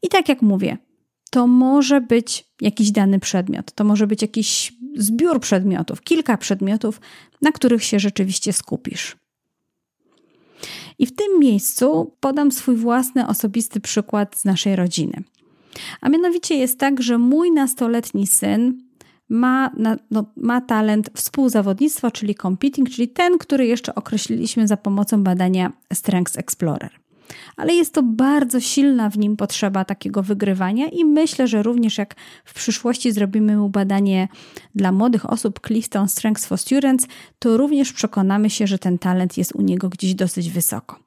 I tak jak mówię, to może być jakiś dany przedmiot, to może być jakiś zbiór przedmiotów, kilka przedmiotów, na których się rzeczywiście skupisz. I w tym miejscu podam swój własny osobisty przykład z naszej rodziny. A mianowicie jest tak, że mój nastoletni syn ma, no, ma talent współzawodnictwa, czyli competing, czyli ten, który jeszcze określiliśmy za pomocą badania Strengths Explorer ale jest to bardzo silna w nim potrzeba takiego wygrywania i myślę, że również jak w przyszłości zrobimy mu badanie dla młodych osób Clifton Strengths for Students, to również przekonamy się, że ten talent jest u niego gdzieś dosyć wysoko.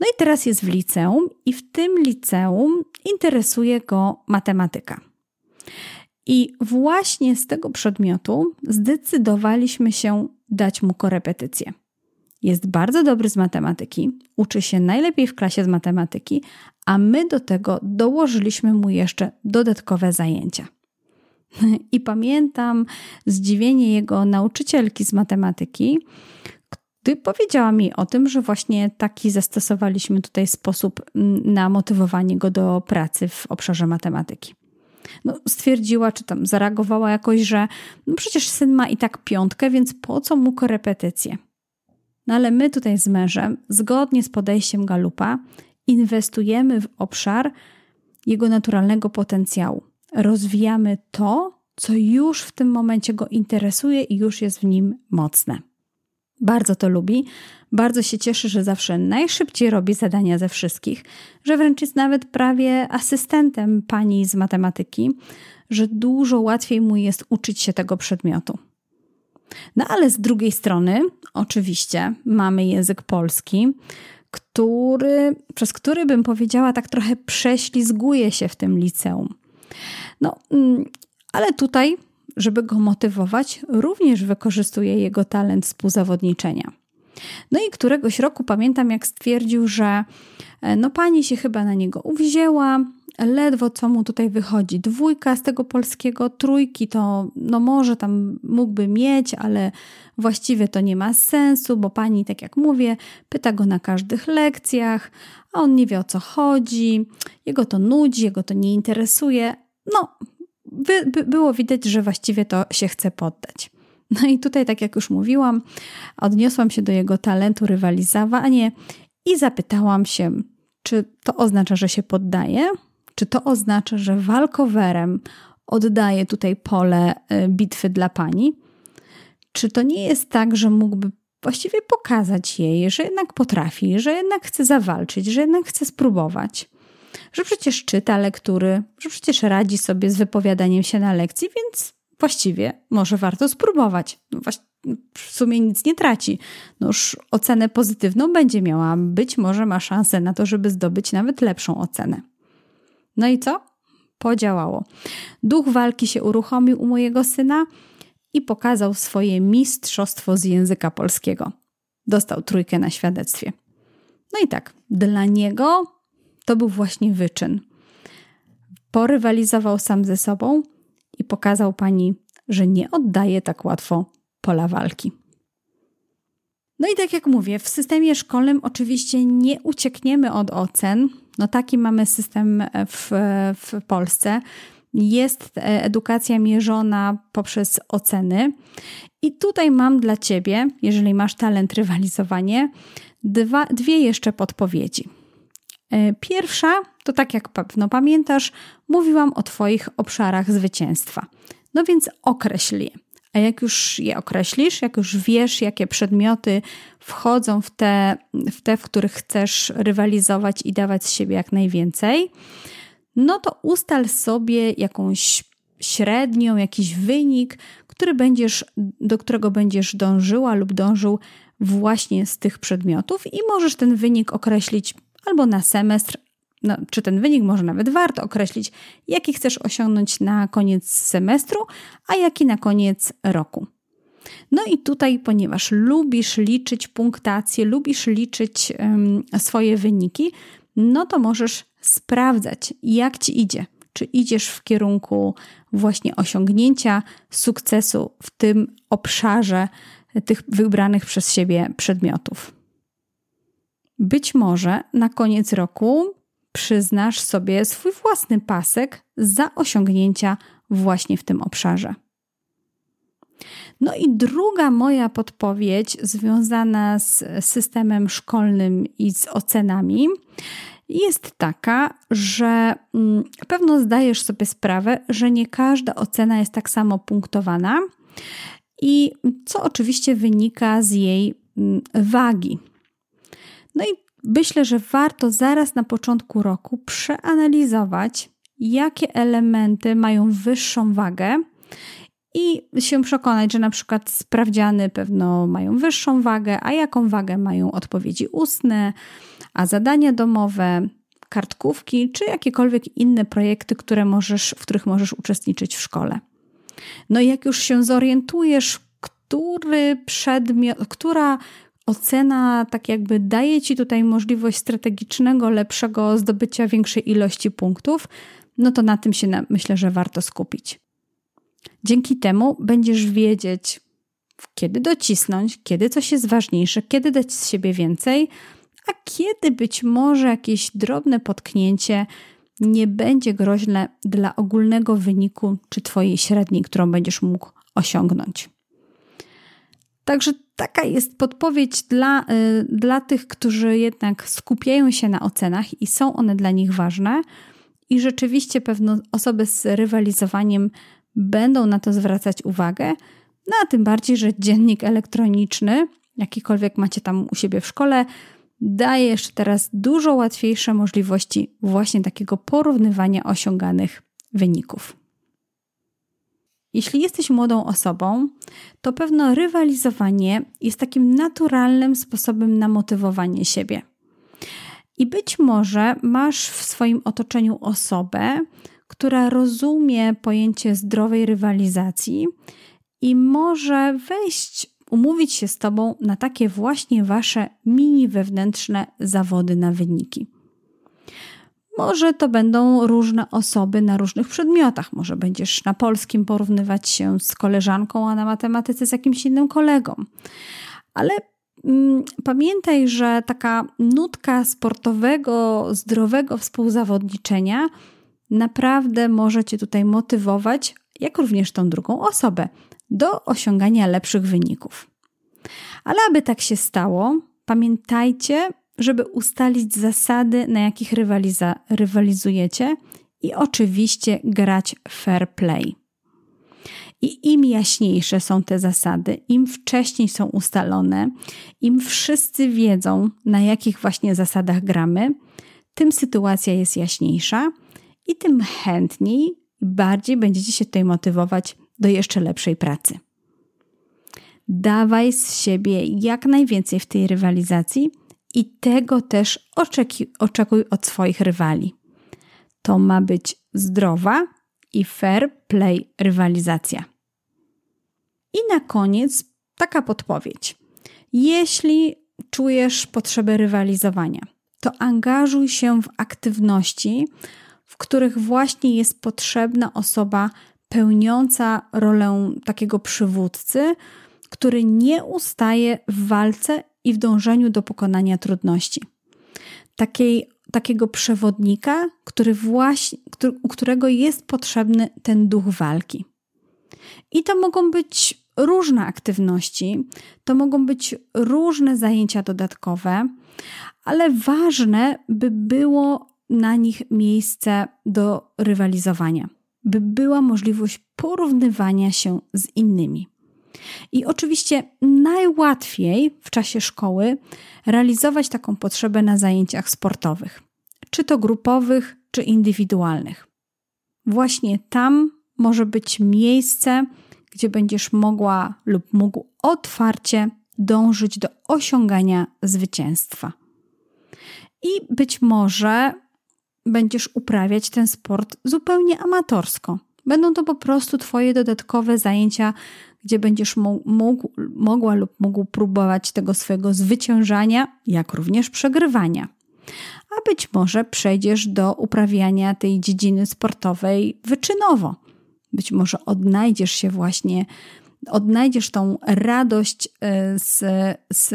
No i teraz jest w liceum i w tym liceum interesuje go matematyka. I właśnie z tego przedmiotu zdecydowaliśmy się dać mu korepetycję jest bardzo dobry z matematyki, uczy się najlepiej w klasie z matematyki, a my do tego dołożyliśmy mu jeszcze dodatkowe zajęcia. I pamiętam zdziwienie jego nauczycielki z matematyki, gdy powiedziała mi o tym, że właśnie taki zastosowaliśmy tutaj sposób mm, na motywowanie go do pracy w obszarze matematyki. No, stwierdziła, czy tam zareagowała jakoś, że no przecież syn ma i tak piątkę, więc po co mu korepetycje? No ale my tutaj z mężem, zgodnie z podejściem Galupa, inwestujemy w obszar jego naturalnego potencjału. Rozwijamy to, co już w tym momencie go interesuje i już jest w nim mocne. Bardzo to lubi, bardzo się cieszy, że zawsze najszybciej robi zadania ze wszystkich, że wręcz jest nawet prawie asystentem pani z matematyki, że dużo łatwiej mu jest uczyć się tego przedmiotu. No ale z drugiej strony, oczywiście, mamy język polski, który, przez który bym powiedziała, tak trochę prześlizguje się w tym liceum. No, mm, ale tutaj, żeby go motywować, również wykorzystuje jego talent współzawodniczenia. No i któregoś roku pamiętam, jak stwierdził, że e, no pani się chyba na niego uwzięła ledwo co mu tutaj wychodzi. Dwójka z tego polskiego, trójki to no może tam mógłby mieć, ale właściwie to nie ma sensu, bo pani, tak jak mówię, pyta go na każdych lekcjach, a on nie wie o co chodzi, jego to nudzi, jego to nie interesuje. No, by, by było widać, że właściwie to się chce poddać. No i tutaj, tak jak już mówiłam, odniosłam się do jego talentu rywalizowanie i zapytałam się, czy to oznacza, że się poddaje? Czy to oznacza, że walkowerem oddaje tutaj pole y, bitwy dla pani? Czy to nie jest tak, że mógłby właściwie pokazać jej, że jednak potrafi, że jednak chce zawalczyć, że jednak chce spróbować? Że przecież czyta lektury, że przecież radzi sobie z wypowiadaniem się na lekcji, więc właściwie może warto spróbować. No w sumie nic nie traci. No już ocenę pozytywną będzie miała, być może ma szansę na to, żeby zdobyć nawet lepszą ocenę. No i co? Podziałało. Duch walki się uruchomił u mojego syna i pokazał swoje mistrzostwo z języka polskiego. Dostał trójkę na świadectwie. No i tak, dla niego to był właśnie wyczyn. Porywalizował sam ze sobą i pokazał pani, że nie oddaje tak łatwo pola walki. No i tak jak mówię, w systemie szkolnym oczywiście nie uciekniemy od ocen. No taki mamy system w, w Polsce. Jest edukacja mierzona poprzez oceny. I tutaj mam dla Ciebie, jeżeli masz talent rywalizowanie, dwa, dwie jeszcze podpowiedzi. E, pierwsza to tak jak pewno pamiętasz, mówiłam o Twoich obszarach zwycięstwa. No więc określ je. A jak już je określisz, jak już wiesz, jakie przedmioty wchodzą w te, w te, w których chcesz rywalizować i dawać z siebie jak najwięcej, no to ustal sobie jakąś średnią, jakiś wynik, który będziesz, do którego będziesz dążyła lub dążył właśnie z tych przedmiotów i możesz ten wynik określić albo na semestr, no, czy ten wynik może nawet warto określić, jaki chcesz osiągnąć na koniec semestru, a jaki na koniec roku. No i tutaj, ponieważ lubisz liczyć punktację, lubisz liczyć um, swoje wyniki, no to możesz sprawdzać, jak ci idzie. Czy idziesz w kierunku właśnie osiągnięcia sukcesu w tym obszarze tych wybranych przez siebie przedmiotów. Być może na koniec roku przyznasz sobie swój własny pasek za osiągnięcia właśnie w tym obszarze. No i druga moja podpowiedź związana z systemem szkolnym i z ocenami jest taka, że mm, pewno zdajesz sobie sprawę, że nie każda ocena jest tak samo punktowana i co oczywiście wynika z jej mm, wagi. No i myślę, że warto zaraz na początku roku przeanalizować, jakie elementy mają wyższą wagę i się przekonać, że na przykład sprawdziany pewno mają wyższą wagę, a jaką wagę mają odpowiedzi ustne, a zadania domowe, kartkówki czy jakiekolwiek inne projekty, które możesz, w których możesz uczestniczyć w szkole. No i jak już się zorientujesz, który przedmiot, która ocena tak jakby daje ci tutaj możliwość strategicznego, lepszego zdobycia większej ilości punktów, no to na tym się na, myślę, że warto skupić. Dzięki temu będziesz wiedzieć, kiedy docisnąć, kiedy coś jest ważniejsze, kiedy dać z siebie więcej, a kiedy być może jakieś drobne potknięcie nie będzie groźne dla ogólnego wyniku czy Twojej średniej, którą będziesz mógł osiągnąć. Także taka jest podpowiedź dla, y, dla tych, którzy jednak skupiają się na ocenach i są one dla nich ważne. I rzeczywiście pewno osoby z rywalizowaniem będą na to zwracać uwagę. No a tym bardziej, że dziennik elektroniczny, jakikolwiek macie tam u siebie w szkole, daje jeszcze teraz dużo łatwiejsze możliwości właśnie takiego porównywania osiąganych wyników. Jeśli jesteś młodą osobą, to pewno rywalizowanie jest takim naturalnym sposobem na motywowanie siebie. I być może masz w swoim otoczeniu osobę, która rozumie pojęcie zdrowej rywalizacji i może wejść, umówić się z Tobą na takie właśnie Wasze mini wewnętrzne zawody na wyniki. Może to będą różne osoby na różnych przedmiotach. Może będziesz na polskim porównywać się z koleżanką, a na matematyce z jakimś innym kolegą. Ale mm, pamiętaj, że taka nutka sportowego, zdrowego współzawodniczenia naprawdę może Cię tutaj motywować, jak również tą drugą osobę, do osiągania lepszych wyników. Ale aby tak się stało, pamiętajcie, żeby ustalić zasady, na jakich rywaliza- rywalizujecie i oczywiście grać fair play. I im jaśniejsze są te zasady, im wcześniej są ustalone, im wszyscy wiedzą, na jakich właśnie zasadach gramy, tym sytuacja jest jaśniejsza i tym chętniej bardziej będziecie się tutaj motywować do jeszcze lepszej pracy. Dawaj z siebie jak najwięcej w tej rywalizacji i tego też oczekuj od swoich rywali. To ma być zdrowa i fair play rywalizacja. I na koniec taka podpowiedź. Jeśli czujesz potrzebę rywalizowania, to angażuj się w aktywności, w których właśnie jest potrzebna osoba pełniąca rolę takiego przywódcy, który nie ustaje w walce i w dążeniu do pokonania trudności. Takiej, takiego przewodnika, który właśnie, który, u którego jest potrzebny ten duch walki. I to mogą być różne aktywności, to mogą być różne zajęcia dodatkowe, ale ważne, by było na nich miejsce do rywalizowania, by była możliwość porównywania się z innymi. I oczywiście najłatwiej w czasie szkoły realizować taką potrzebę na zajęciach sportowych, czy to grupowych, czy indywidualnych. Właśnie tam może być miejsce, gdzie będziesz mogła lub mógł otwarcie dążyć do osiągania zwycięstwa. I być może będziesz uprawiać ten sport zupełnie amatorsko. Będą to po prostu Twoje dodatkowe zajęcia, gdzie będziesz mógł, mogła lub mógł próbować tego swojego zwyciężania, jak również przegrywania. A być może przejdziesz do uprawiania tej dziedziny sportowej wyczynowo. Być może odnajdziesz się właśnie, odnajdziesz tą radość e, z, z,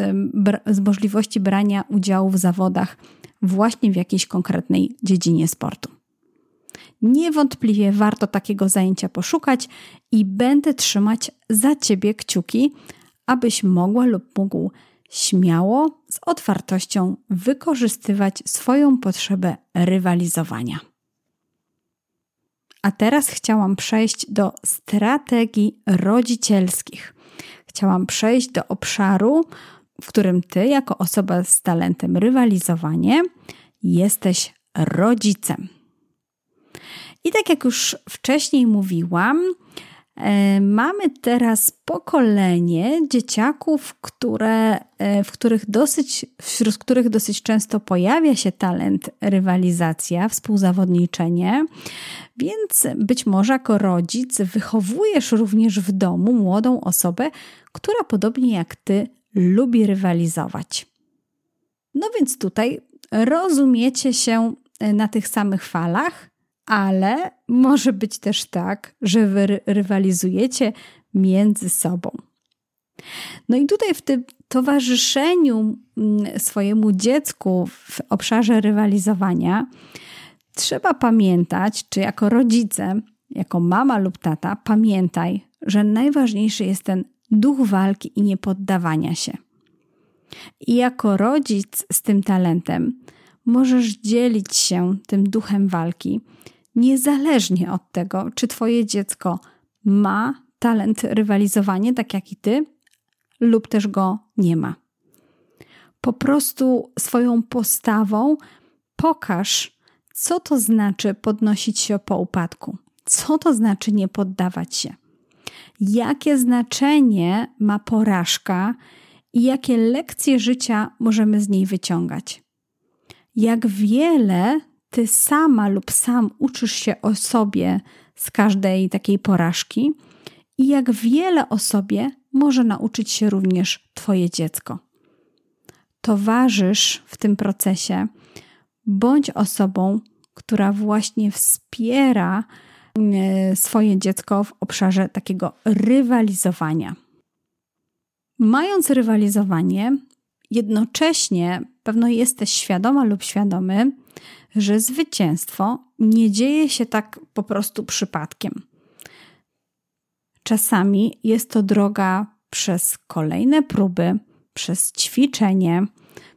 z możliwości brania udziału w zawodach właśnie w jakiejś konkretnej dziedzinie sportu. Niewątpliwie warto takiego zajęcia poszukać i będę trzymać za Ciebie kciuki, abyś mogła lub mógł śmiało, z otwartością wykorzystywać swoją potrzebę rywalizowania. A teraz chciałam przejść do strategii rodzicielskich. Chciałam przejść do obszaru, w którym Ty, jako osoba z talentem rywalizowanie, jesteś rodzicem. I tak jak już wcześniej mówiłam, e, mamy teraz pokolenie dzieciaków, które, e, w których dosyć, wśród których dosyć często pojawia się talent rywalizacja, współzawodniczenie, więc być może jako rodzic wychowujesz również w domu młodą osobę, która podobnie jak ty lubi rywalizować. No więc tutaj rozumiecie się na tych samych falach, ale może być też tak, że wy rywalizujecie między sobą. No i tutaj w tym towarzyszeniu mm, swojemu dziecku w obszarze rywalizowania trzeba pamiętać, czy jako rodzice, jako mama lub tata, pamiętaj, że najważniejszy jest ten duch walki i niepoddawania się. I jako rodzic z tym talentem możesz dzielić się tym duchem walki niezależnie od tego, czy Twoje dziecko ma talent rywalizowania, tak jak i Ty, lub też go nie ma. Po prostu swoją postawą pokaż, co to znaczy podnosić się po upadku, co to znaczy nie poddawać się, jakie znaczenie ma porażka i jakie lekcje życia możemy z niej wyciągać. Jak wiele ty sama lub sam uczysz się o sobie z każdej takiej porażki i jak wiele o sobie może nauczyć się również Twoje dziecko. Towarzysz w tym procesie, bądź osobą, która właśnie wspiera e, swoje dziecko w obszarze takiego rywalizowania. Mając rywalizowanie, jednocześnie pewno jesteś świadoma lub świadomy, że zwycięstwo nie dzieje się tak po prostu przypadkiem. Czasami jest to droga przez kolejne próby, przez ćwiczenie,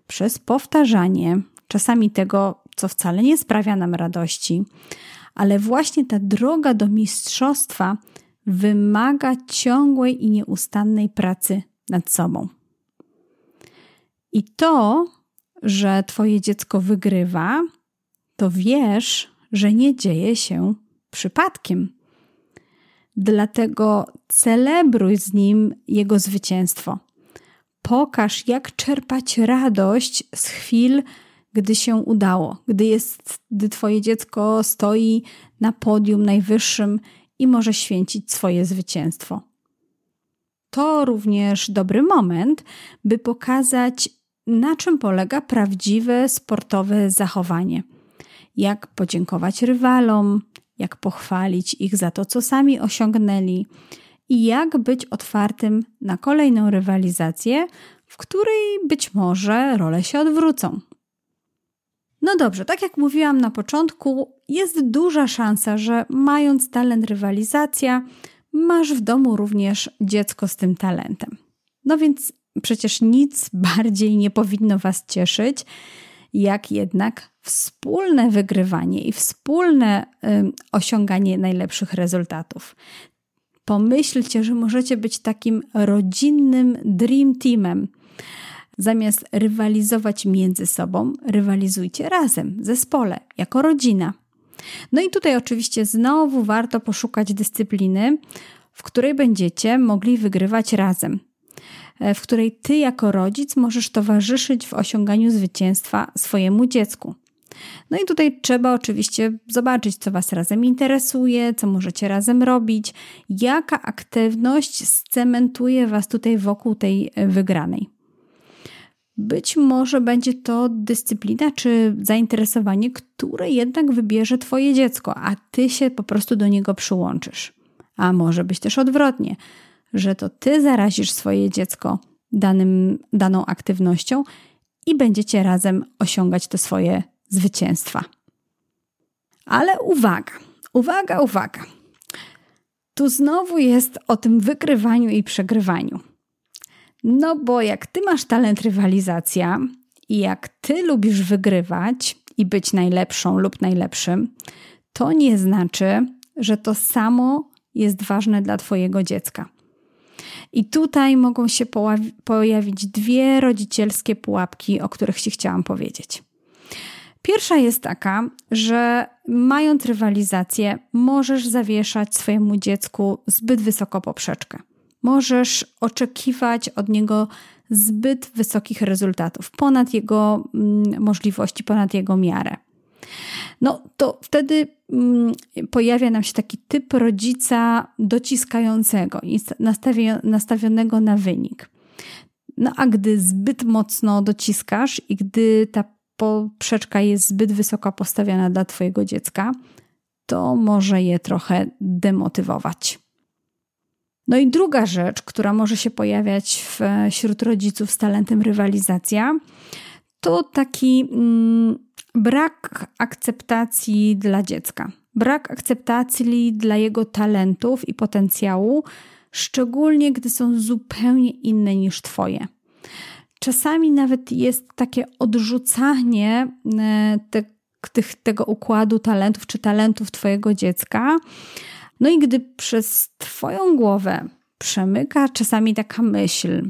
przez powtarzanie, czasami tego, co wcale nie sprawia nam radości, ale właśnie ta droga do mistrzostwa wymaga ciągłej i nieustannej pracy nad sobą. I to, że Twoje dziecko wygrywa, to wiesz, że nie dzieje się przypadkiem. Dlatego celebruj z nim jego zwycięstwo. Pokaż, jak czerpać radość z chwil, gdy się udało, gdy, jest, gdy Twoje dziecko stoi na podium najwyższym i może święcić swoje zwycięstwo. To również dobry moment, by pokazać, na czym polega prawdziwe sportowe zachowanie. Jak podziękować rywalom, jak pochwalić ich za to, co sami osiągnęli i jak być otwartym na kolejną rywalizację, w której być może role się odwrócą. No dobrze, tak jak mówiłam na początku, jest duża szansa, że mając talent rywalizacja, masz w domu również dziecko z tym talentem. No więc przecież nic bardziej nie powinno Was cieszyć, jak jednak wspólne wygrywanie i wspólne y, osiąganie najlepszych rezultatów. Pomyślcie, że możecie być takim rodzinnym dream teamem. Zamiast rywalizować między sobą, rywalizujcie razem, w zespole, jako rodzina. No i tutaj oczywiście znowu warto poszukać dyscypliny, w której będziecie mogli wygrywać razem, w której ty jako rodzic możesz towarzyszyć w osiąganiu zwycięstwa swojemu dziecku. No i tutaj trzeba oczywiście zobaczyć, co Was razem interesuje, co możecie razem robić, jaka aktywność scementuje Was tutaj wokół tej e, wygranej. Być może będzie to dyscyplina czy zainteresowanie, które jednak wybierze Twoje dziecko, a Ty się po prostu do niego przyłączysz. A może być też odwrotnie, że to Ty zarazisz swoje dziecko danym, daną aktywnością i będziecie razem osiągać te swoje zwycięstwa. Ale uwaga, uwaga, uwaga. Tu znowu jest o tym wygrywaniu i przegrywaniu. No bo jak ty masz talent rywalizacja i jak ty lubisz wygrywać i być najlepszą lub najlepszym, to nie znaczy, że to samo jest ważne dla twojego dziecka. I tutaj mogą się pojawić dwie rodzicielskie pułapki, o których Ci chciałam powiedzieć. Pierwsza jest taka, że mając rywalizację, możesz zawieszać swojemu dziecku zbyt wysoko poprzeczkę. Możesz oczekiwać od niego zbyt wysokich rezultatów, ponad jego mm, możliwości, ponad jego miarę. No to wtedy mm, pojawia nam się taki typ rodzica dociskającego i nastawionego na wynik. No a gdy zbyt mocno dociskasz i gdy ta poprzeczka jest zbyt wysoko postawiona dla Twojego dziecka, to może je trochę demotywować. No i druga rzecz, która może się pojawiać wśród rodziców z talentem rywalizacja, to taki mm, brak akceptacji dla dziecka. Brak akceptacji dla jego talentów i potencjału, szczególnie gdy są zupełnie inne niż Twoje. Czasami nawet jest takie odrzucanie e, te, tych, tego układu talentów czy talentów Twojego dziecka. No i gdy przez Twoją głowę przemyka czasami taka myśl,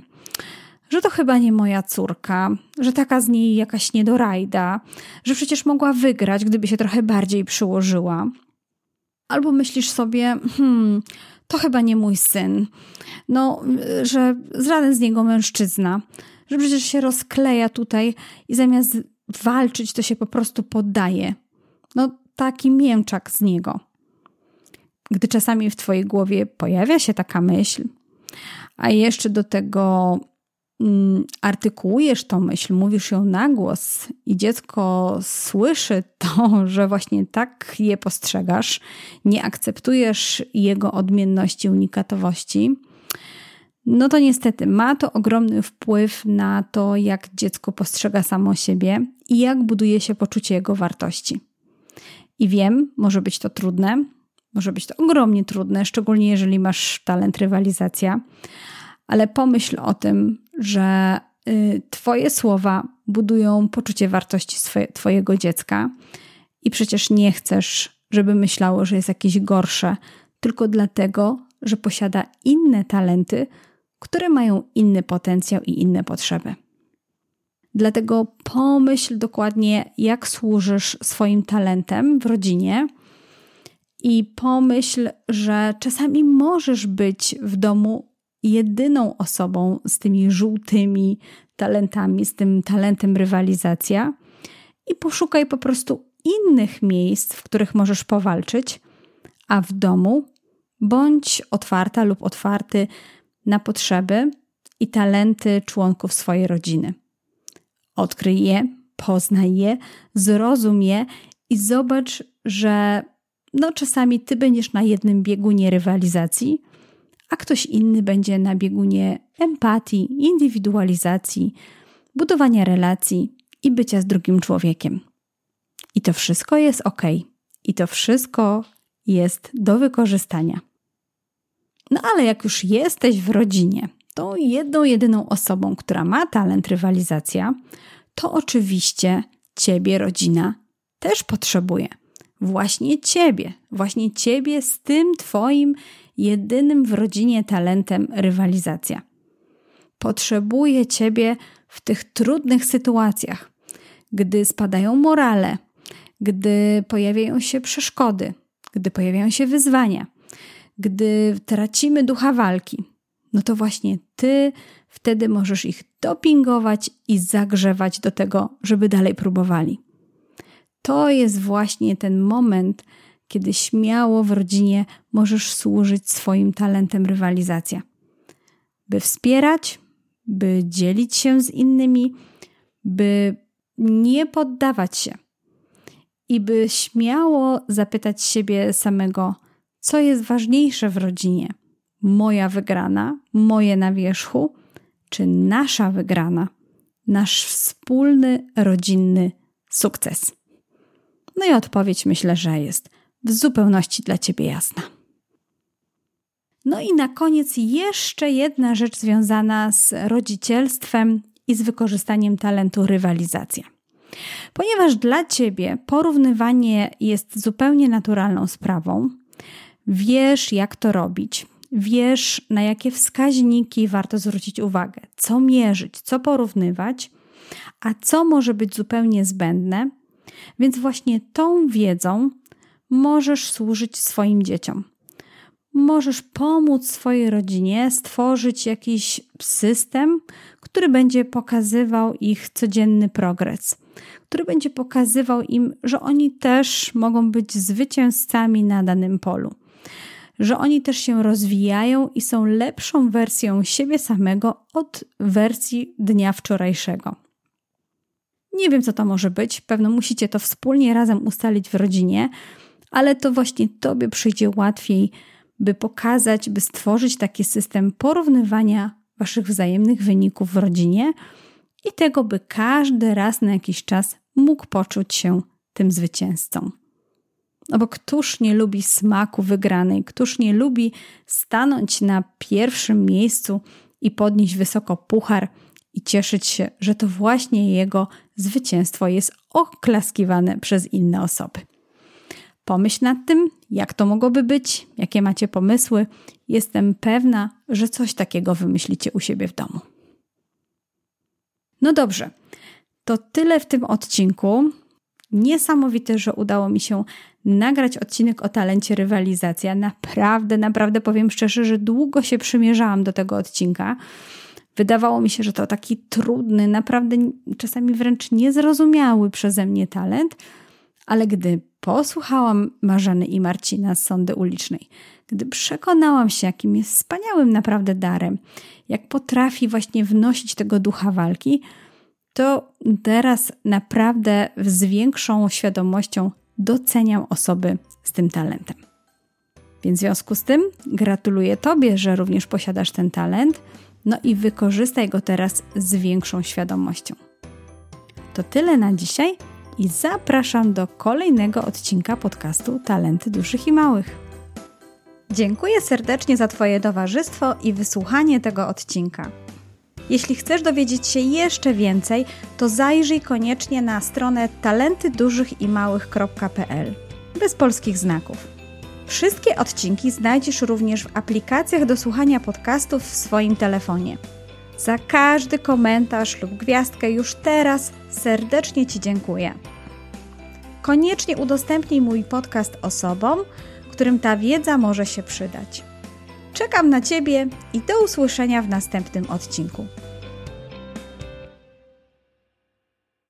że to chyba nie moja córka, że taka z niej jakaś niedorajda, że przecież mogła wygrać, gdyby się trochę bardziej przyłożyła. Albo myślisz sobie, hmm, to chyba nie mój syn, no, że żaden z niego mężczyzna, że przecież się rozkleja tutaj i zamiast walczyć, to się po prostu poddaje. No, taki mięczak z niego. Gdy czasami w Twojej głowie pojawia się taka myśl, a jeszcze do tego artykułujesz tą myśl, mówisz ją na głos i dziecko słyszy to, że właśnie tak je postrzegasz, nie akceptujesz jego odmienności, unikatowości, no to niestety ma to ogromny wpływ na to, jak dziecko postrzega samo siebie i jak buduje się poczucie jego wartości. I wiem, może być to trudne, może być to ogromnie trudne, szczególnie jeżeli masz talent rywalizacja, ale pomyśl o tym, że y, Twoje słowa budują poczucie wartości Twojego dziecka i przecież nie chcesz, żeby myślało, że jest jakieś gorsze, tylko dlatego, że posiada inne talenty, które mają inny potencjał i inne potrzeby. Dlatego pomyśl dokładnie, jak służysz swoim talentem w rodzinie i pomyśl, że czasami możesz być w domu jedyną osobą z tymi żółtymi talentami, z tym talentem rywalizacja i poszukaj po prostu innych miejsc, w których możesz powalczyć, a w domu bądź otwarta lub otwarty na potrzeby i talenty członków swojej rodziny. Odkryj je, poznaj je, zrozum je i zobacz, że no czasami ty będziesz na jednym biegunie rywalizacji, a ktoś inny będzie na biegunie empatii, indywidualizacji, budowania relacji i bycia z drugim człowiekiem. I to wszystko jest ok. I to wszystko jest do wykorzystania. No ale jak już jesteś w rodzinie, to jedną, jedyną osobą, która ma talent rywalizacja, to oczywiście ciebie rodzina też potrzebuje. Właśnie ciebie, właśnie ciebie z tym twoim jedynym w rodzinie talentem rywalizacja. Potrzebuje ciebie w tych trudnych sytuacjach, gdy spadają morale, gdy pojawiają się przeszkody, gdy pojawiają się wyzwania, gdy tracimy ducha walki, no to właśnie ty wtedy możesz ich dopingować i zagrzewać do tego, żeby dalej próbowali. To jest właśnie ten moment, kiedy śmiało w rodzinie możesz służyć swoim talentem rywalizacja. By wspierać, by dzielić się z innymi, by nie poddawać się i by śmiało zapytać siebie samego, co jest ważniejsze w rodzinie: moja wygrana, moje na wierzchu, czy nasza wygrana, nasz wspólny rodzinny sukces? No i odpowiedź myślę, że jest w zupełności dla Ciebie jasna. No i na koniec jeszcze jedna rzecz związana z rodzicielstwem i z wykorzystaniem talentu rywalizacja. Ponieważ dla Ciebie porównywanie jest zupełnie naturalną sprawą, wiesz jak to robić, wiesz na jakie wskaźniki warto zwrócić uwagę, co mierzyć, co porównywać, a co może być zupełnie zbędne, więc właśnie tą wiedzą możesz służyć swoim dzieciom. Możesz pomóc swojej rodzinie stworzyć jakiś system, który będzie pokazywał ich codzienny progres, który będzie pokazywał im, że oni też mogą być zwycięzcami na danym polu, że oni też się rozwijają i są lepszą wersją siebie samego od wersji dnia wczorajszego. Nie wiem, co to może być, pewno musicie to wspólnie razem ustalić w rodzinie ale to właśnie Tobie przyjdzie łatwiej, by pokazać, by stworzyć taki system porównywania Waszych wzajemnych wyników w rodzinie i tego, by każdy raz na jakiś czas mógł poczuć się tym zwycięzcą. No bo któż nie lubi smaku wygranej, któż nie lubi stanąć na pierwszym miejscu i podnieść wysoko puchar i cieszyć się, że to właśnie jego zwycięstwo jest oklaskiwane przez inne osoby. Pomyśl nad tym, jak to mogłoby być, jakie macie pomysły. Jestem pewna, że coś takiego wymyślicie u siebie w domu. No dobrze, to tyle w tym odcinku. Niesamowite, że udało mi się nagrać odcinek o talencie rywalizacja. Naprawdę, naprawdę powiem szczerze, że długo się przymierzałam do tego odcinka. Wydawało mi się, że to taki trudny, naprawdę czasami wręcz niezrozumiały przeze mnie talent, ale gdy posłuchałam Marzeny i Marcina z Sądy Ulicznej, gdy przekonałam się, jakim jest wspaniałym naprawdę darem, jak potrafi właśnie wnosić tego ducha walki, to teraz naprawdę z większą świadomością doceniam osoby z tym talentem. Więc w związku z tym gratuluję Tobie, że również posiadasz ten talent, no i wykorzystaj go teraz z większą świadomością. To tyle na dzisiaj i zapraszam do kolejnego odcinka podcastu Talenty Dużych i Małych. Dziękuję serdecznie za Twoje towarzystwo i wysłuchanie tego odcinka. Jeśli chcesz dowiedzieć się jeszcze więcej, to zajrzyj koniecznie na stronę talentydużychimałych.pl bez polskich znaków. Wszystkie odcinki znajdziesz również w aplikacjach do słuchania podcastów w swoim telefonie. Za każdy komentarz lub gwiazdkę już teraz serdecznie Ci dziękuję. Koniecznie udostępnij mój podcast osobom, którym ta wiedza może się przydać. Czekam na Ciebie i do usłyszenia w następnym odcinku.